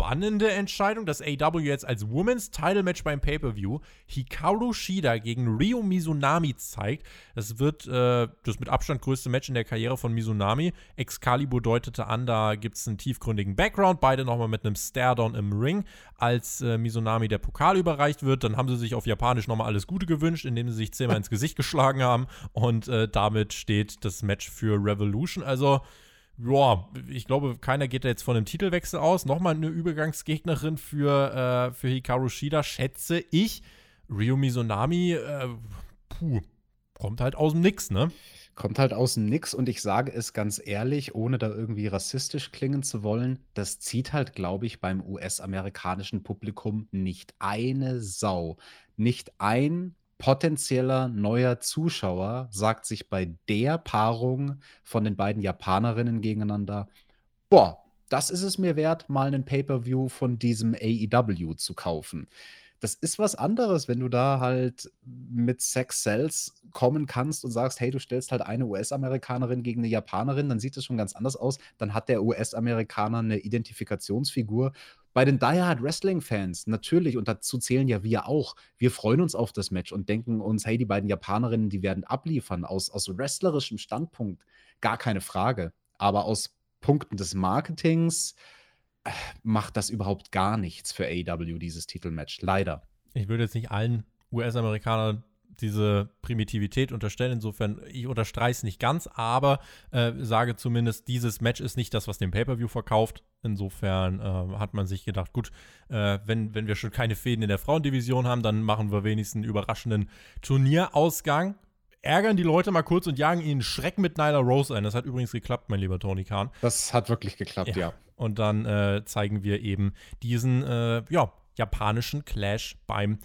spannende Entscheidung, dass AW jetzt als Women's Title Match beim Pay-Per-View Hikaru Shida gegen Ryo Mizunami zeigt. Das wird äh, das mit Abstand größte Match in der Karriere von Mizunami. Excalibur deutete an, da gibt es einen tiefgründigen Background. Beide nochmal mit einem Stare-Down im Ring, als äh, Mizunami der Pokal überreicht wird. Dann haben sie sich auf Japanisch nochmal alles Gute gewünscht, indem sie sich zehnmal ins Gesicht geschlagen haben. Und äh, damit steht das Match für Revolution. Also ja, ich glaube, keiner geht da jetzt von einem Titelwechsel aus. Nochmal eine Übergangsgegnerin für, äh, für Hikaru Shida, schätze ich. Ryo Mizunami, äh, puh, kommt halt aus dem Nix, ne? Kommt halt aus dem Nix und ich sage es ganz ehrlich, ohne da irgendwie rassistisch klingen zu wollen, das zieht halt, glaube ich, beim US-amerikanischen Publikum nicht eine Sau. Nicht ein potenzieller neuer Zuschauer sagt sich bei der Paarung von den beiden Japanerinnen gegeneinander, boah, das ist es mir wert, mal einen Pay-per-view von diesem AEW zu kaufen. das ist was anderes, wenn du da halt mit Sex Cells kommen kannst und sagst, hey, du stellst halt eine US-Amerikanerin gegen eine Japanerin, dann sieht das schon ganz anders aus. Dann hat der US-Amerikaner eine Identifikationsfigur. Bei den Die Hard Wrestling-Fans natürlich, und dazu zählen ja wir auch, wir freuen uns auf das Match und denken uns, hey, die beiden Japanerinnen, die werden abliefern. Aus, aus wrestlerischem Standpunkt gar keine Frage. Aber aus Punkten des Marketings, macht das überhaupt gar nichts für AEW, dieses Titelmatch. Leider. Ich würde jetzt nicht allen US-Amerikanern diese Primitivität unterstellen. Insofern, ich unterstreiche es nicht ganz, aber äh, sage zumindest, dieses Match ist nicht das, was den Pay-Per-View verkauft. Insofern äh, hat man sich gedacht, gut, äh, wenn, wenn wir schon keine Fäden in der Frauendivision haben, dann machen wir wenigstens einen überraschenden Turnierausgang. Ärgern die Leute mal kurz und jagen ihnen Schreck mit Nyla Rose ein. Das hat übrigens geklappt, mein lieber Tony Khan. Das hat wirklich geklappt, ja. ja. Und dann äh, zeigen wir eben diesen äh, ja, japanischen Clash beim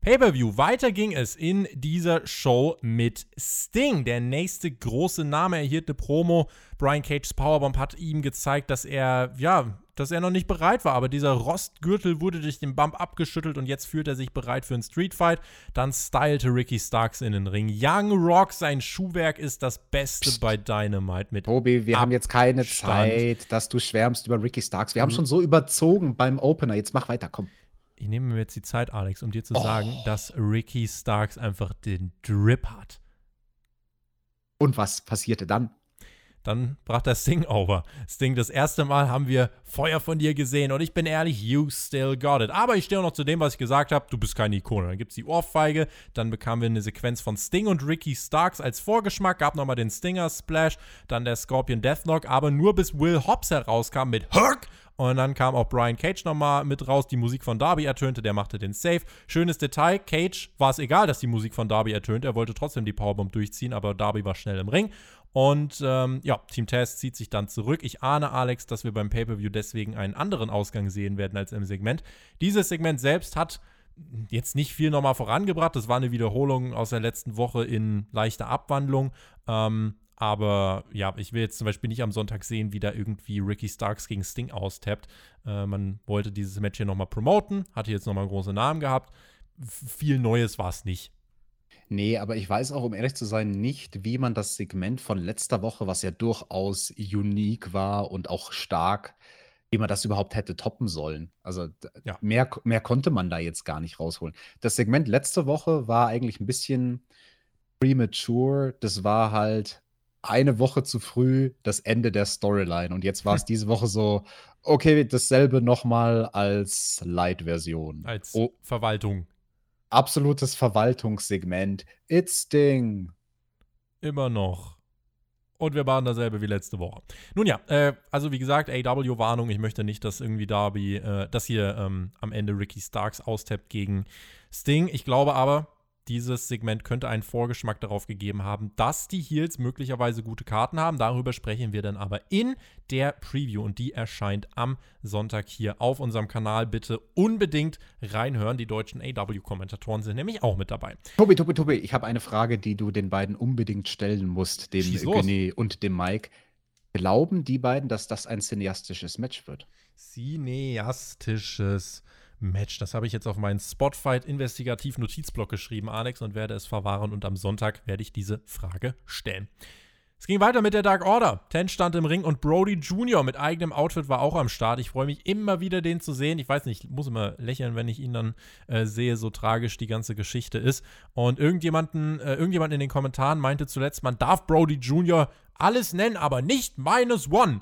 Pay-per-view. Weiter ging es in dieser Show mit Sting. Der nächste große Name erhielt eine Promo. Brian Cage's Powerbomb hat ihm gezeigt, dass er, ja, dass er noch nicht bereit war. Aber dieser Rostgürtel wurde durch den Bump abgeschüttelt und jetzt fühlt er sich bereit für einen Streetfight. Dann stylte Ricky Starks in den Ring. Young Rock, sein Schuhwerk ist das Beste Psst. bei Dynamite mit. Tobi, wir Abstand. haben jetzt keine Zeit, dass du schwärmst über Ricky Starks. Wir haben mhm. schon so überzogen beim Opener. Jetzt mach weiter, komm ich nehme mir jetzt die Zeit, Alex, um dir zu oh. sagen, dass Ricky Starks einfach den Drip hat. Und was passierte dann? Dann brach das Sting over. Sting, das erste Mal haben wir Feuer von dir gesehen und ich bin ehrlich, you still got it. Aber ich stehe auch noch zu dem, was ich gesagt habe, du bist keine Ikone. Dann gibt es die Ohrfeige, dann bekamen wir eine Sequenz von Sting und Ricky Starks als Vorgeschmack, gab nochmal den Stinger Splash, dann der Scorpion Deathlock, aber nur bis Will Hobbs herauskam mit Herk und dann kam auch Brian Cage nochmal mit raus. Die Musik von Darby ertönte, der machte den Save. Schönes Detail: Cage war es egal, dass die Musik von Darby ertönte. Er wollte trotzdem die Powerbomb durchziehen, aber Darby war schnell im Ring. Und ähm, ja, Team Taz zieht sich dann zurück. Ich ahne, Alex, dass wir beim Pay-Per-View deswegen einen anderen Ausgang sehen werden als im Segment. Dieses Segment selbst hat jetzt nicht viel nochmal vorangebracht. Das war eine Wiederholung aus der letzten Woche in leichter Abwandlung. Ähm, aber ja, ich will jetzt zum Beispiel nicht am Sonntag sehen, wie da irgendwie Ricky Starks gegen Sting austappt. Äh, man wollte dieses Match hier nochmal promoten, hatte jetzt nochmal große Namen gehabt. Viel Neues war es nicht. Nee, aber ich weiß auch, um ehrlich zu sein, nicht, wie man das Segment von letzter Woche, was ja durchaus unique war und auch stark, wie man das überhaupt hätte toppen sollen. Also ja. mehr, mehr konnte man da jetzt gar nicht rausholen. Das Segment letzte Woche war eigentlich ein bisschen premature. Das war halt eine Woche zu früh das Ende der Storyline. Und jetzt war es diese Woche so, okay, dasselbe nochmal als Light-Version. Als oh, Verwaltung. Absolutes Verwaltungssegment. It's Sting. Immer noch. Und wir waren dasselbe wie letzte Woche. Nun ja, äh, also wie gesagt, AW-Warnung. Ich möchte nicht, dass irgendwie Darby, äh, dass hier ähm, am Ende Ricky Starks austappt gegen Sting. Ich glaube aber, dieses Segment könnte einen Vorgeschmack darauf gegeben haben, dass die Heels möglicherweise gute Karten haben. Darüber sprechen wir dann aber in der Preview und die erscheint am Sonntag hier auf unserem Kanal. Bitte unbedingt reinhören. Die deutschen AW-Kommentatoren sind nämlich auch mit dabei. Tobi, Tobi, Tobi, ich habe eine Frage, die du den beiden unbedingt stellen musst, dem Günni und dem Mike. Glauben die beiden, dass das ein cineastisches Match wird? Cineastisches Match. Das habe ich jetzt auf meinen Spotfight-Investigativ-Notizblock geschrieben, Alex, und werde es verwahren. Und am Sonntag werde ich diese Frage stellen. Es ging weiter mit der Dark Order. Ten stand im Ring und Brody Jr. mit eigenem Outfit war auch am Start. Ich freue mich immer wieder, den zu sehen. Ich weiß nicht, ich muss immer lächeln, wenn ich ihn dann äh, sehe, so tragisch die ganze Geschichte ist. Und irgendjemanden, äh, irgendjemand in den Kommentaren meinte zuletzt, man darf Brody Jr. alles nennen, aber nicht minus one.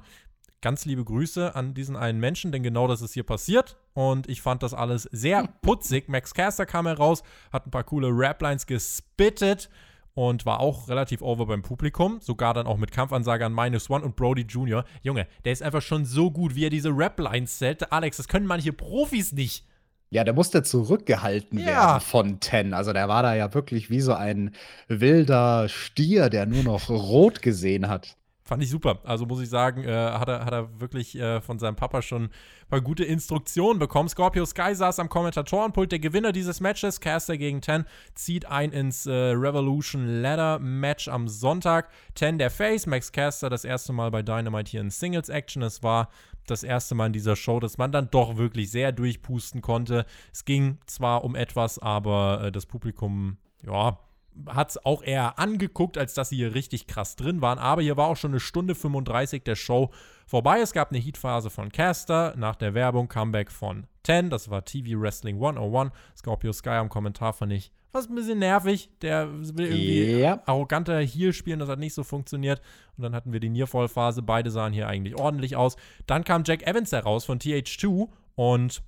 Ganz liebe Grüße an diesen einen Menschen, denn genau das ist hier passiert. Und ich fand das alles sehr putzig. Max Caster kam heraus, hat ein paar coole Raplines gespittet und war auch relativ over beim Publikum. Sogar dann auch mit Kampfansage an Minus One und Brody Jr. Junge, der ist einfach schon so gut, wie er diese Raplines zählt. Alex, das können manche Profis nicht. Ja, der musste zurückgehalten ja. werden von Ten. Also der war da ja wirklich wie so ein wilder Stier, der nur noch rot gesehen hat. Fand ich super. Also muss ich sagen, äh, hat, er, hat er wirklich äh, von seinem Papa schon ein paar gute Instruktionen bekommen. Scorpio Sky saß am Kommentatorenpult. Der Gewinner dieses Matches, Caster gegen Ten, zieht ein ins äh, Revolution Ladder Match am Sonntag. Ten der Face, Max Caster das erste Mal bei Dynamite hier in Singles Action. Es war das erste Mal in dieser Show, dass man dann doch wirklich sehr durchpusten konnte. Es ging zwar um etwas, aber äh, das Publikum, ja, hat es auch eher angeguckt, als dass sie hier richtig krass drin waren. Aber hier war auch schon eine Stunde 35 der Show vorbei. Es gab eine Heatphase von Caster. Nach der Werbung Comeback von 10. Das war TV Wrestling 101. Scorpio Sky am Kommentar fand ich was ein bisschen nervig. Der will irgendwie ja. arroganter Heel spielen, das hat nicht so funktioniert. Und dann hatten wir die Nearfall-Phase. Beide sahen hier eigentlich ordentlich aus. Dann kam Jack Evans heraus von TH2 und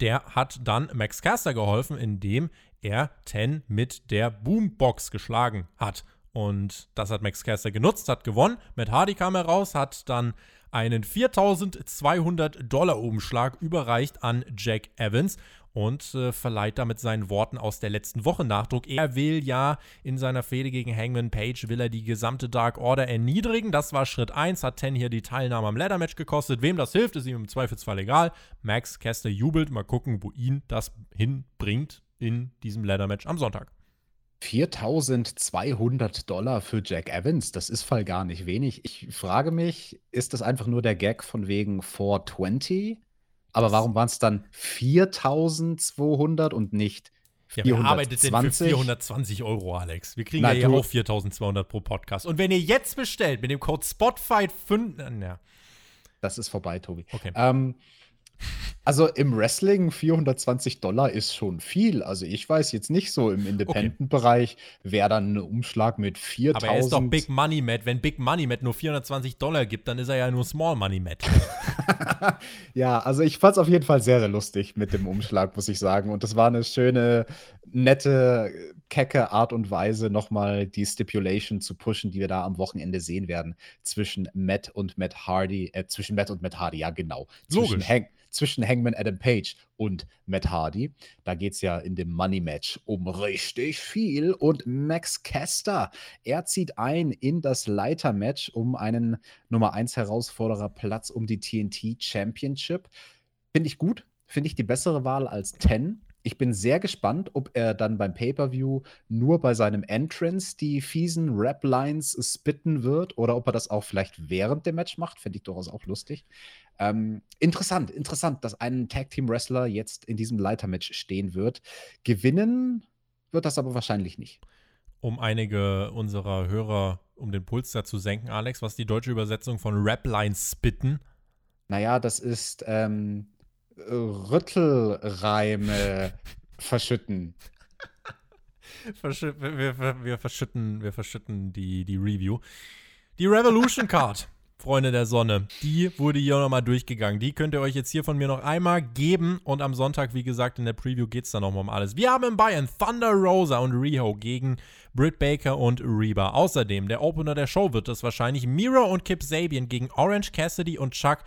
der hat dann Max Caster geholfen, indem er 10 mit der Boombox geschlagen hat. Und das hat Max Caster genutzt, hat gewonnen. Matt Hardy kam heraus, hat dann einen 4200 Dollar Umschlag überreicht an Jack Evans und äh, verleiht damit seinen Worten aus der letzten Woche Nachdruck. Er will ja in seiner Fehde gegen Hangman Page, will er die gesamte Dark Order erniedrigen. Das war Schritt 1, hat Ten hier die Teilnahme am Ladder-Match gekostet. Wem das hilft, ist ihm im Zweifelsfall egal. Max Kester jubelt. Mal gucken, wo ihn das hinbringt in diesem Ladder-Match am Sonntag. 4200 Dollar für Jack Evans, das ist voll gar nicht wenig. Ich frage mich, ist das einfach nur der Gag von wegen 420? Aber warum waren es dann 4200 und nicht 420? Ja, wer arbeitet denn für 420 Euro, Alex? Wir kriegen Na, ja hier auch 4200 pro Podcast. Und wenn ihr jetzt bestellt mit dem Code SPOTFIGHT5, ja. Das ist vorbei, Tobi. Okay. Ähm, also im Wrestling 420 Dollar ist schon viel. Also ich weiß jetzt nicht so im Independent-Bereich, wer dann einen Umschlag mit 4000. Aber er ist doch Big Money Matt. Wenn Big Money Matt nur 420 Dollar gibt, dann ist er ja nur Small Money Matt. ja, also ich fand es auf jeden Fall sehr, sehr lustig mit dem Umschlag, muss ich sagen. Und das war eine schöne, nette, kecke Art und Weise, nochmal die Stipulation zu pushen, die wir da am Wochenende sehen werden zwischen Matt und Matt Hardy, äh, zwischen Matt und Matt Hardy, ja genau. Zwischen. Hank zwischen Hangman Adam Page und Matt Hardy. Da geht es ja in dem Money Match um richtig viel. Und Max Caster, er zieht ein in das Leiter-Match um einen Nummer 1 Herausforderer Platz um die TNT Championship. Finde ich gut. Finde ich die bessere Wahl als 10. Ich bin sehr gespannt, ob er dann beim Pay-Per-View nur bei seinem Entrance die fiesen Rap-Lines spitten wird oder ob er das auch vielleicht während dem Match macht. Finde ich durchaus auch lustig. Ähm, interessant, interessant, dass ein Tag-Team-Wrestler jetzt in diesem Leitermatch stehen wird. Gewinnen wird das aber wahrscheinlich nicht. Um einige unserer Hörer, um den Puls da zu senken, Alex, was ist die deutsche Übersetzung von Rap-Lines spitten? Naja, das ist ähm, Rüttelreime verschütten. Verschü wir, wir, wir, verschütten, wir verschütten die, die Review. Die Revolution Card, Freunde der Sonne, die wurde hier nochmal durchgegangen. Die könnt ihr euch jetzt hier von mir noch einmal geben. Und am Sonntag, wie gesagt, in der Preview geht es dann nochmal um alles. Wir haben in Bayern Thunder Rosa und Riho gegen Britt Baker und Reba. Außerdem, der Opener der Show wird es wahrscheinlich Mira und Kip Sabian gegen Orange Cassidy und Chuck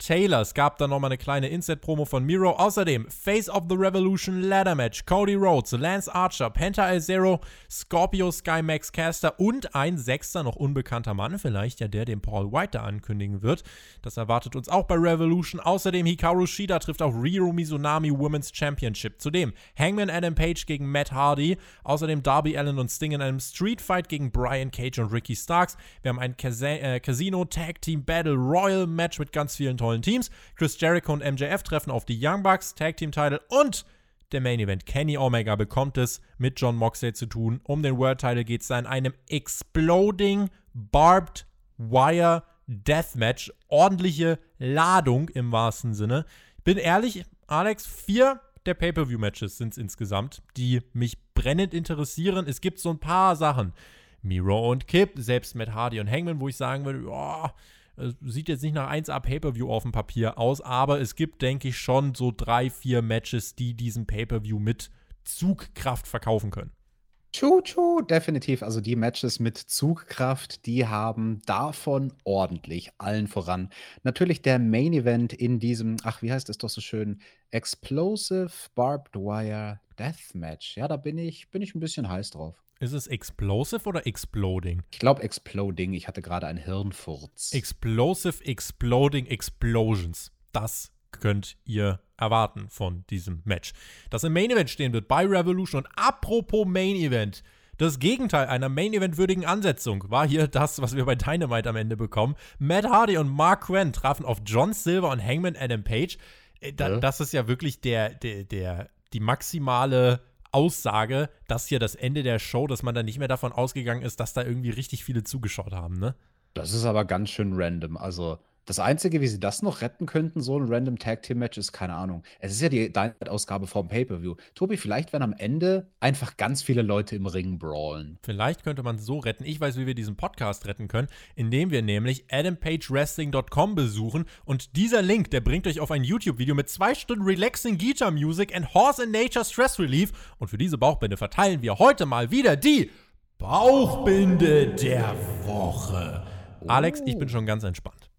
Taylor. Es gab dann nochmal eine kleine Inset-Promo von Miro. Außerdem Face of the Revolution Ladder Match. Cody Rhodes, Lance Archer, Penta El Zero, Scorpio Sky Max Caster und ein sechster, noch unbekannter Mann. Vielleicht ja der, den Paul White da ankündigen wird. Das erwartet uns auch bei Revolution. Außerdem Hikaru Shida trifft auf Riro Mizunami Women's Championship. Zudem Hangman Adam Page gegen Matt Hardy. Außerdem Darby Allen und Sting in einem Street Fight gegen Brian Cage und Ricky Starks. Wir haben ein äh, Casino Tag Team Battle Royal Match mit ganz vielen tollen tollen Teams. Chris Jericho und MJF treffen auf die Young Bucks, Tag Team Title und der Main Event. Kenny Omega bekommt es mit John Moxley zu tun. Um den World Title geht es da in einem Exploding Barbed Wire Deathmatch. Ordentliche Ladung im wahrsten Sinne. Bin ehrlich, Alex, vier der Pay-Per-View-Matches sind es insgesamt, die mich brennend interessieren. Es gibt so ein paar Sachen. Miro und Kip, selbst mit Hardy und Hangman, wo ich sagen würde, ja, Sieht jetzt nicht nach 1A Pay-Per-View auf dem Papier aus, aber es gibt, denke ich, schon so drei, vier Matches, die diesen Pay-Per-View mit Zugkraft verkaufen können. True, definitiv. Also die Matches mit Zugkraft, die haben davon ordentlich allen voran. Natürlich der Main Event in diesem, ach, wie heißt es doch so schön, Explosive Barbed Wire Deathmatch. Ja, da bin ich, bin ich ein bisschen heiß drauf. Ist es Explosive oder Exploding? Ich glaube Exploding. Ich hatte gerade einen Hirnfurz. Explosive, Exploding, Explosions. Das könnt ihr erwarten von diesem Match. Das im Main Event stehen wird bei Revolution. Und apropos Main Event, Das Gegenteil einer Main-Event-würdigen Ansetzung war hier das, was wir bei Dynamite am Ende bekommen. Matt Hardy und Mark Quinn trafen auf John Silver und Hangman Adam Page. Äh, da, ja. Das ist ja wirklich der, der, der, die maximale Aussage, dass hier das Ende der Show, dass man da nicht mehr davon ausgegangen ist, dass da irgendwie richtig viele zugeschaut haben, ne? Das ist aber ganz schön random. Also, das Einzige, wie sie das noch retten könnten, so ein Random Tag Team Match, ist keine Ahnung. Es ist ja die Dynamite-Ausgabe vom Pay-Per-View. Tobi, vielleicht werden am Ende einfach ganz viele Leute im Ring brawlen. Vielleicht könnte man es so retten. Ich weiß, wie wir diesen Podcast retten können, indem wir nämlich AdamPageWrestling.com besuchen und dieser Link, der bringt euch auf ein YouTube-Video mit zwei Stunden Relaxing Guitar Music and Horse and Nature Stress Relief. Und für diese Bauchbinde verteilen wir heute mal wieder die Bauchbinde der Woche. Alex, ich bin schon ganz entspannt.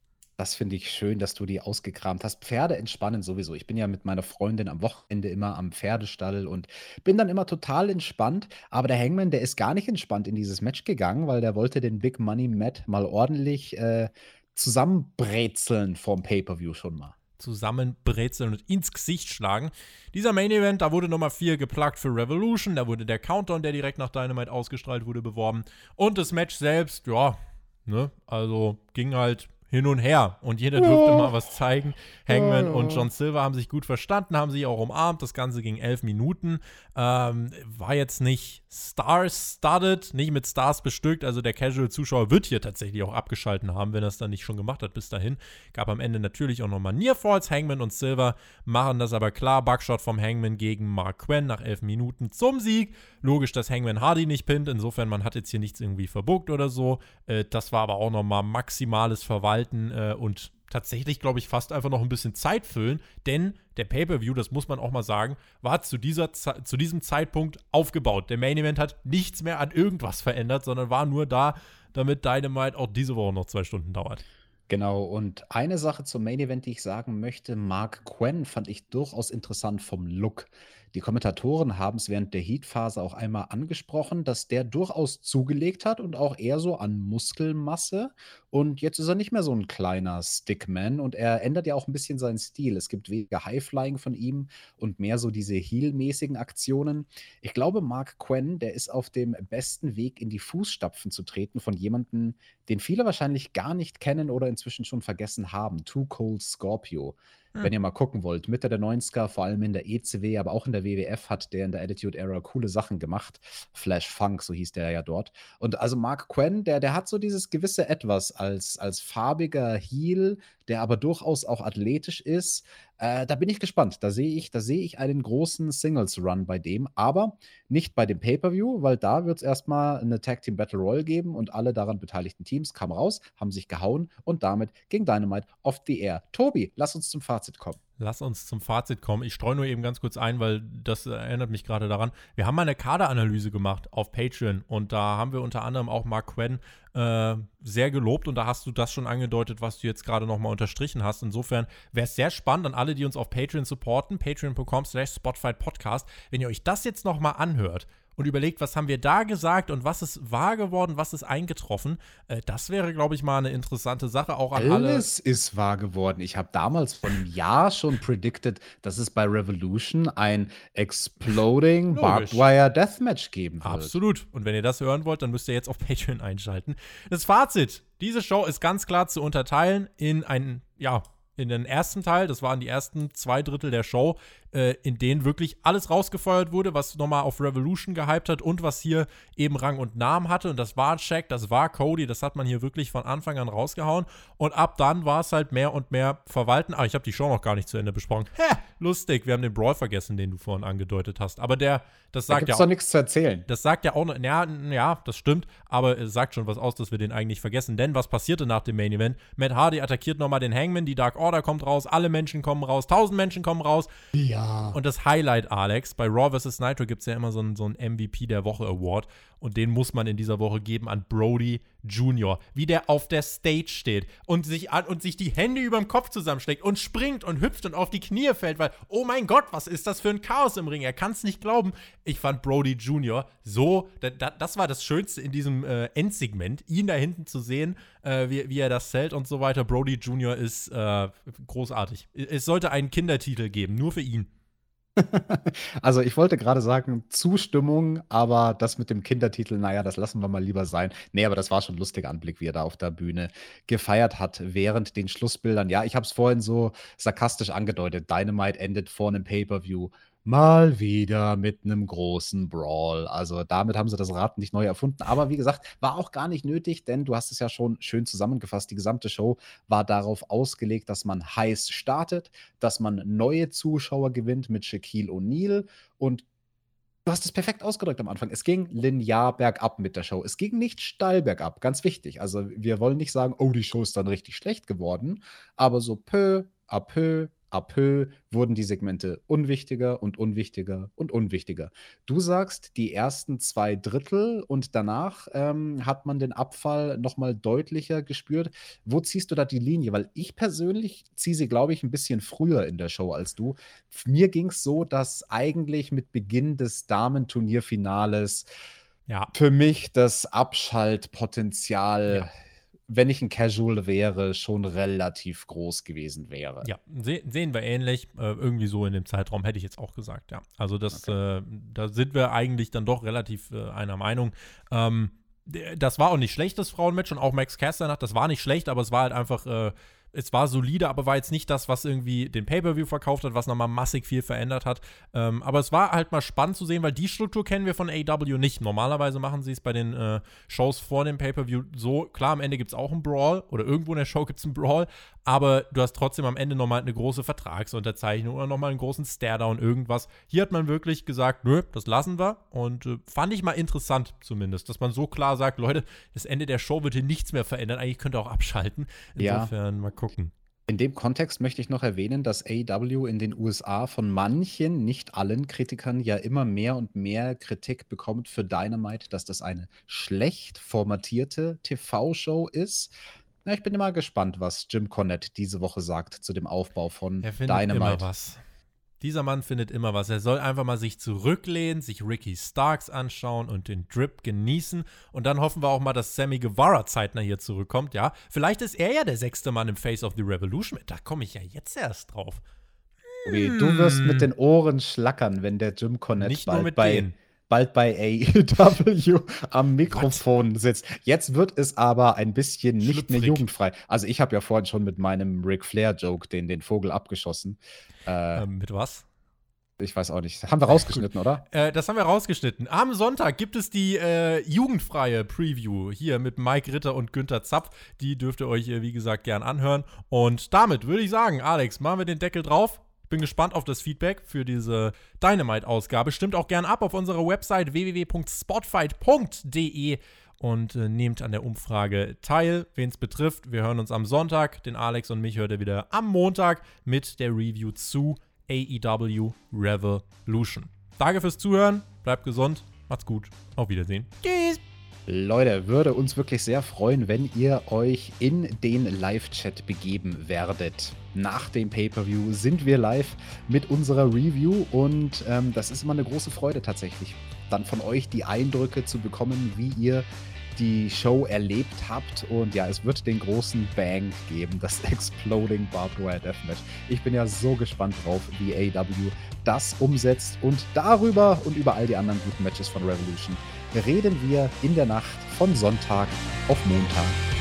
Das finde ich schön, dass du die ausgekramt hast. Pferde entspannen sowieso. Ich bin ja mit meiner Freundin am Wochenende immer am Pferdestall und bin dann immer total entspannt. Aber der Hangman, der ist gar nicht entspannt in dieses Match gegangen, weil der wollte den Big Money Matt mal ordentlich äh, zusammenbrezeln vom Pay-Per-View schon mal zusammenbrezeln und ins Gesicht schlagen. Dieser Main Event, da wurde Nummer 4 geplagt für Revolution, da wurde der Countdown, der direkt nach Dynamite ausgestrahlt wurde, beworben. Und das Match selbst, ja, Ne? Also ging halt hin und her und jeder durfte mal was zeigen. Hangman und John Silver haben sich gut verstanden, haben sich auch umarmt. Das Ganze ging elf Minuten. Ähm, war jetzt nicht Stars-studded, nicht mit Stars bestückt. Also der Casual-Zuschauer wird hier tatsächlich auch abgeschalten haben, wenn er es dann nicht schon gemacht hat bis dahin. Gab am Ende natürlich auch nochmal Nearfalls. Hangman und Silver machen das aber klar. Buckshot vom Hangman gegen Mark Quinn nach elf Minuten zum Sieg. Logisch, dass Hangman Hardy nicht pinnt. Insofern, man hat jetzt hier nichts irgendwie verbuckt oder so. Äh, das war aber auch nochmal maximales Verwalten äh, und tatsächlich, glaube ich, fast einfach noch ein bisschen Zeit füllen, denn der Pay-Per-View, das muss man auch mal sagen, war zu, dieser, zu diesem Zeitpunkt aufgebaut. Der Main Event hat nichts mehr an irgendwas verändert, sondern war nur da, damit Dynamite auch diese Woche noch zwei Stunden dauert. Genau, und eine Sache zum Main Event, die ich sagen möchte, Mark Quinn fand ich durchaus interessant vom Look. Die Kommentatoren haben es während der Heat-Phase auch einmal angesprochen, dass der durchaus zugelegt hat und auch eher so an Muskelmasse. Und jetzt ist er nicht mehr so ein kleiner Stickman und er ändert ja auch ein bisschen seinen Stil. Es gibt weniger Highflying von ihm und mehr so diese Heel-mäßigen Aktionen. Ich glaube, Mark Quinn, der ist auf dem besten Weg in die Fußstapfen zu treten von jemandem, den viele wahrscheinlich gar nicht kennen oder inzwischen schon vergessen haben. Too Cold Scorpio. Wenn ihr mal gucken wollt, Mitte der 90er, vor allem in der ECW, aber auch in der WWF hat der in der Attitude Era coole Sachen gemacht. Flash Funk, so hieß der ja dort. Und also Mark Quinn, der, der hat so dieses gewisse Etwas als, als farbiger Heel, der aber durchaus auch athletisch ist. Äh, da bin ich gespannt. Da sehe ich, da sehe ich einen großen Singles-Run bei dem, aber nicht bei dem Pay-Per-View, weil da wird es erstmal eine Tag Team Battle Royale geben und alle daran beteiligten Teams kamen raus, haben sich gehauen und damit ging Dynamite off the air. Tobi, lass uns zum Fazit kommen. Lass uns zum Fazit kommen. Ich streue nur eben ganz kurz ein, weil das erinnert mich gerade daran. Wir haben mal eine Kaderanalyse gemacht auf Patreon und da haben wir unter anderem auch Mark Quinn äh, sehr gelobt und da hast du das schon angedeutet, was du jetzt gerade nochmal unterstrichen hast. Insofern wäre es sehr spannend an alle, die uns auf Patreon supporten, patreon.com slash Spotify Podcast, wenn ihr euch das jetzt nochmal anhört und überlegt, was haben wir da gesagt und was ist wahr geworden, was ist eingetroffen. Äh, das wäre, glaube ich, mal eine interessante Sache auch an Alles alle. Alles ist wahr geworden. Ich habe damals vor einem Jahr schon predicted, dass es bei Revolution ein Exploding Barbed Wire Deathmatch geben wird. Absolut. Und wenn ihr das hören wollt, dann müsst ihr jetzt auf Patreon einschalten. Das Fazit. Diese Show ist ganz klar zu unterteilen in ein, ja, in den ersten Teil, das waren die ersten zwei Drittel der Show, äh, in denen wirklich alles rausgefeuert wurde, was nochmal auf Revolution gehypt hat und was hier eben Rang und Namen hatte. Und das war Shaq, das war Cody, das hat man hier wirklich von Anfang an rausgehauen. Und ab dann war es halt mehr und mehr verwalten. Ah, ich habe die Show noch gar nicht zu Ende besprochen. Hä, lustig, wir haben den Brawl vergessen, den du vorhin angedeutet hast. Aber der, das sagt da gibt's ja doch nichts zu erzählen. Das sagt ja auch, ja, ja, das stimmt, aber es sagt schon was aus, dass wir den eigentlich vergessen. Denn was passierte nach dem Main Event? Matt Hardy attackiert nochmal den Hangman, die Dark Order kommt raus, alle Menschen kommen raus, tausend Menschen kommen raus. Ja. Und das Highlight, Alex, bei Raw vs. Nitro gibt es ja immer so einen, so einen MVP der Woche Award. Und den muss man in dieser Woche geben an Brody Jr., wie der auf der Stage steht und sich, an, und sich die Hände über dem Kopf zusammensteckt und springt und hüpft und auf die Knie fällt, weil, oh mein Gott, was ist das für ein Chaos im Ring? Er kann es nicht glauben. Ich fand Brody Jr. so, da, da, das war das Schönste in diesem äh, Endsegment, ihn da hinten zu sehen, äh, wie, wie er das zählt und so weiter. Brody Jr. ist äh, großartig. Es sollte einen Kindertitel geben, nur für ihn. Also, ich wollte gerade sagen, Zustimmung, aber das mit dem Kindertitel, naja, das lassen wir mal lieber sein. Ne, aber das war schon 'n lustiger Anblick, wie er da auf der Bühne gefeiert hat während den Schlussbildern. Ja, ich habe es vorhin so sarkastisch angedeutet. Dynamite endet vor 'nem Pay-per-View mal wieder mit einem großen Brawl. Also, damit haben sie das Rad nicht neu erfunden. Aber wie gesagt, war auch gar nicht nötig, denn du hast es ja schon schön zusammengefasst. Die gesamte Show war darauf ausgelegt, dass man heiß startet, dass man neue Zuschauer gewinnt mit Shaquille O'Neal und du hast es perfekt ausgedrückt am Anfang. Es ging linear bergab mit der Show. Es ging nicht steil bergab, ganz wichtig. Also, wir wollen nicht sagen: „Oh, die Show ist dann richtig schlecht geworden“, aber so peu à peu à peu wurden die Segmente unwichtiger und unwichtiger und unwichtiger. Du sagst, die ersten zwei Drittel und danach ähm, hat man den Abfall noch mal deutlicher gespürt. Wo ziehst du da die Linie? Weil ich persönlich ziehe sie, glaube ich, ein bisschen früher in der Show als du. Mir ging es so, dass eigentlich mit Beginn des Damenturnierfinales Ja. für mich das Abschaltpotenzial Ja wenn ich ein Casual wäre, schon relativ groß gewesen wäre. Ja, se sehen wir ähnlich. Äh, irgendwie so in dem Zeitraum hätte ich jetzt auch gesagt, ja. Also das, okay. äh, da sind wir eigentlich dann doch relativ äh, einer Meinung. Ähm, das war auch nicht schlecht, das Frauenmatch und auch Max Caster das war nicht schlecht, aber es war halt einfach äh, es war solide, aber war jetzt nicht das, was irgendwie den Pay-Per-View verkauft hat, was nochmal massig viel verändert hat. Ähm, aber es war halt mal spannend zu sehen, weil die Struktur kennen wir von AW nicht. Normalerweise machen sie es bei den äh, Shows vor dem Pay-Per-View so. Klar, am Ende gibt es auch einen Brawl oder irgendwo in der Show gibt es einen Brawl, aber du hast trotzdem am Ende nochmal eine große Vertragsunterzeichnung oder nochmal einen großen Stare-Down, irgendwas. Hier hat man wirklich gesagt, nö, das lassen wir und äh, fand ich mal interessant zumindest, dass man so klar sagt, Leute, das Ende der Show wird hier nichts mehr verändern, eigentlich könnt ihr auch abschalten. Insofern ja. mal gucken. In dem Kontext möchte ich noch erwähnen, dass AEW in den USA von manchen, nicht allen Kritikern ja immer mehr und mehr Kritik bekommt für Dynamite, dass das eine schlecht formatierte TV-Show ist. Na, ich bin immer gespannt, was Jim Cornette diese Woche sagt zu dem Aufbau von er findet Dynamite. Immer was. Dieser Mann findet immer was. Er soll einfach mal sich zurücklehnen, sich Ricky Starks anschauen und den Drip genießen. Und dann hoffen wir auch mal, dass Sammy Guevara zeitnah hier zurückkommt. Ja, vielleicht ist er ja der sechste Mann im Face of the Revolution. Da komme ich ja jetzt erst drauf. Hm. Du wirst mit den Ohren schlackern, wenn der Jim Cornette Nicht bald nur mit bei denen bald bei AEW am Mikrofon sitzt. Jetzt wird es aber ein bisschen nicht mehr jugendfrei. Also ich habe ja vorhin schon mit meinem Ric Flair-Joke den, den Vogel abgeschossen. Äh, ähm, mit was? Ich weiß auch nicht. Haben wir rausgeschnitten, oder? Äh, das haben wir rausgeschnitten. Am Sonntag gibt es die äh, jugendfreie Preview hier mit Mike Ritter und Günther Zapf. Die dürft ihr euch, äh, wie gesagt, gern anhören. Und damit würde ich sagen, Alex, machen wir den Deckel drauf. Bin gespannt auf das Feedback für diese Dynamite-Ausgabe. Stimmt auch gern ab auf unserer Website www.spotfight.de und äh, nehmt an der Umfrage teil, wen es betrifft. Wir hören uns am Sonntag. Den Alex und mich hört ihr wieder am Montag mit der Review zu AEW Revolution. Danke fürs Zuhören. Bleibt gesund. Macht's gut. Auf Wiedersehen. Tschüss. Leute, würde uns wirklich sehr freuen, wenn ihr euch in den Live-Chat begeben werdet. Nach dem Pay-Per-View sind wir live mit unserer Review und ähm, das ist immer eine große Freude tatsächlich, dann von euch die Eindrücke zu bekommen, wie ihr die Show erlebt habt. Und ja, es wird den großen Bang geben, das Exploding Barbed Wire Deathmatch. Ich bin ja so gespannt drauf, wie AW das umsetzt. Und darüber und über all die anderen guten Matches von Revolution reden wir in der Nacht von Sonntag auf Montag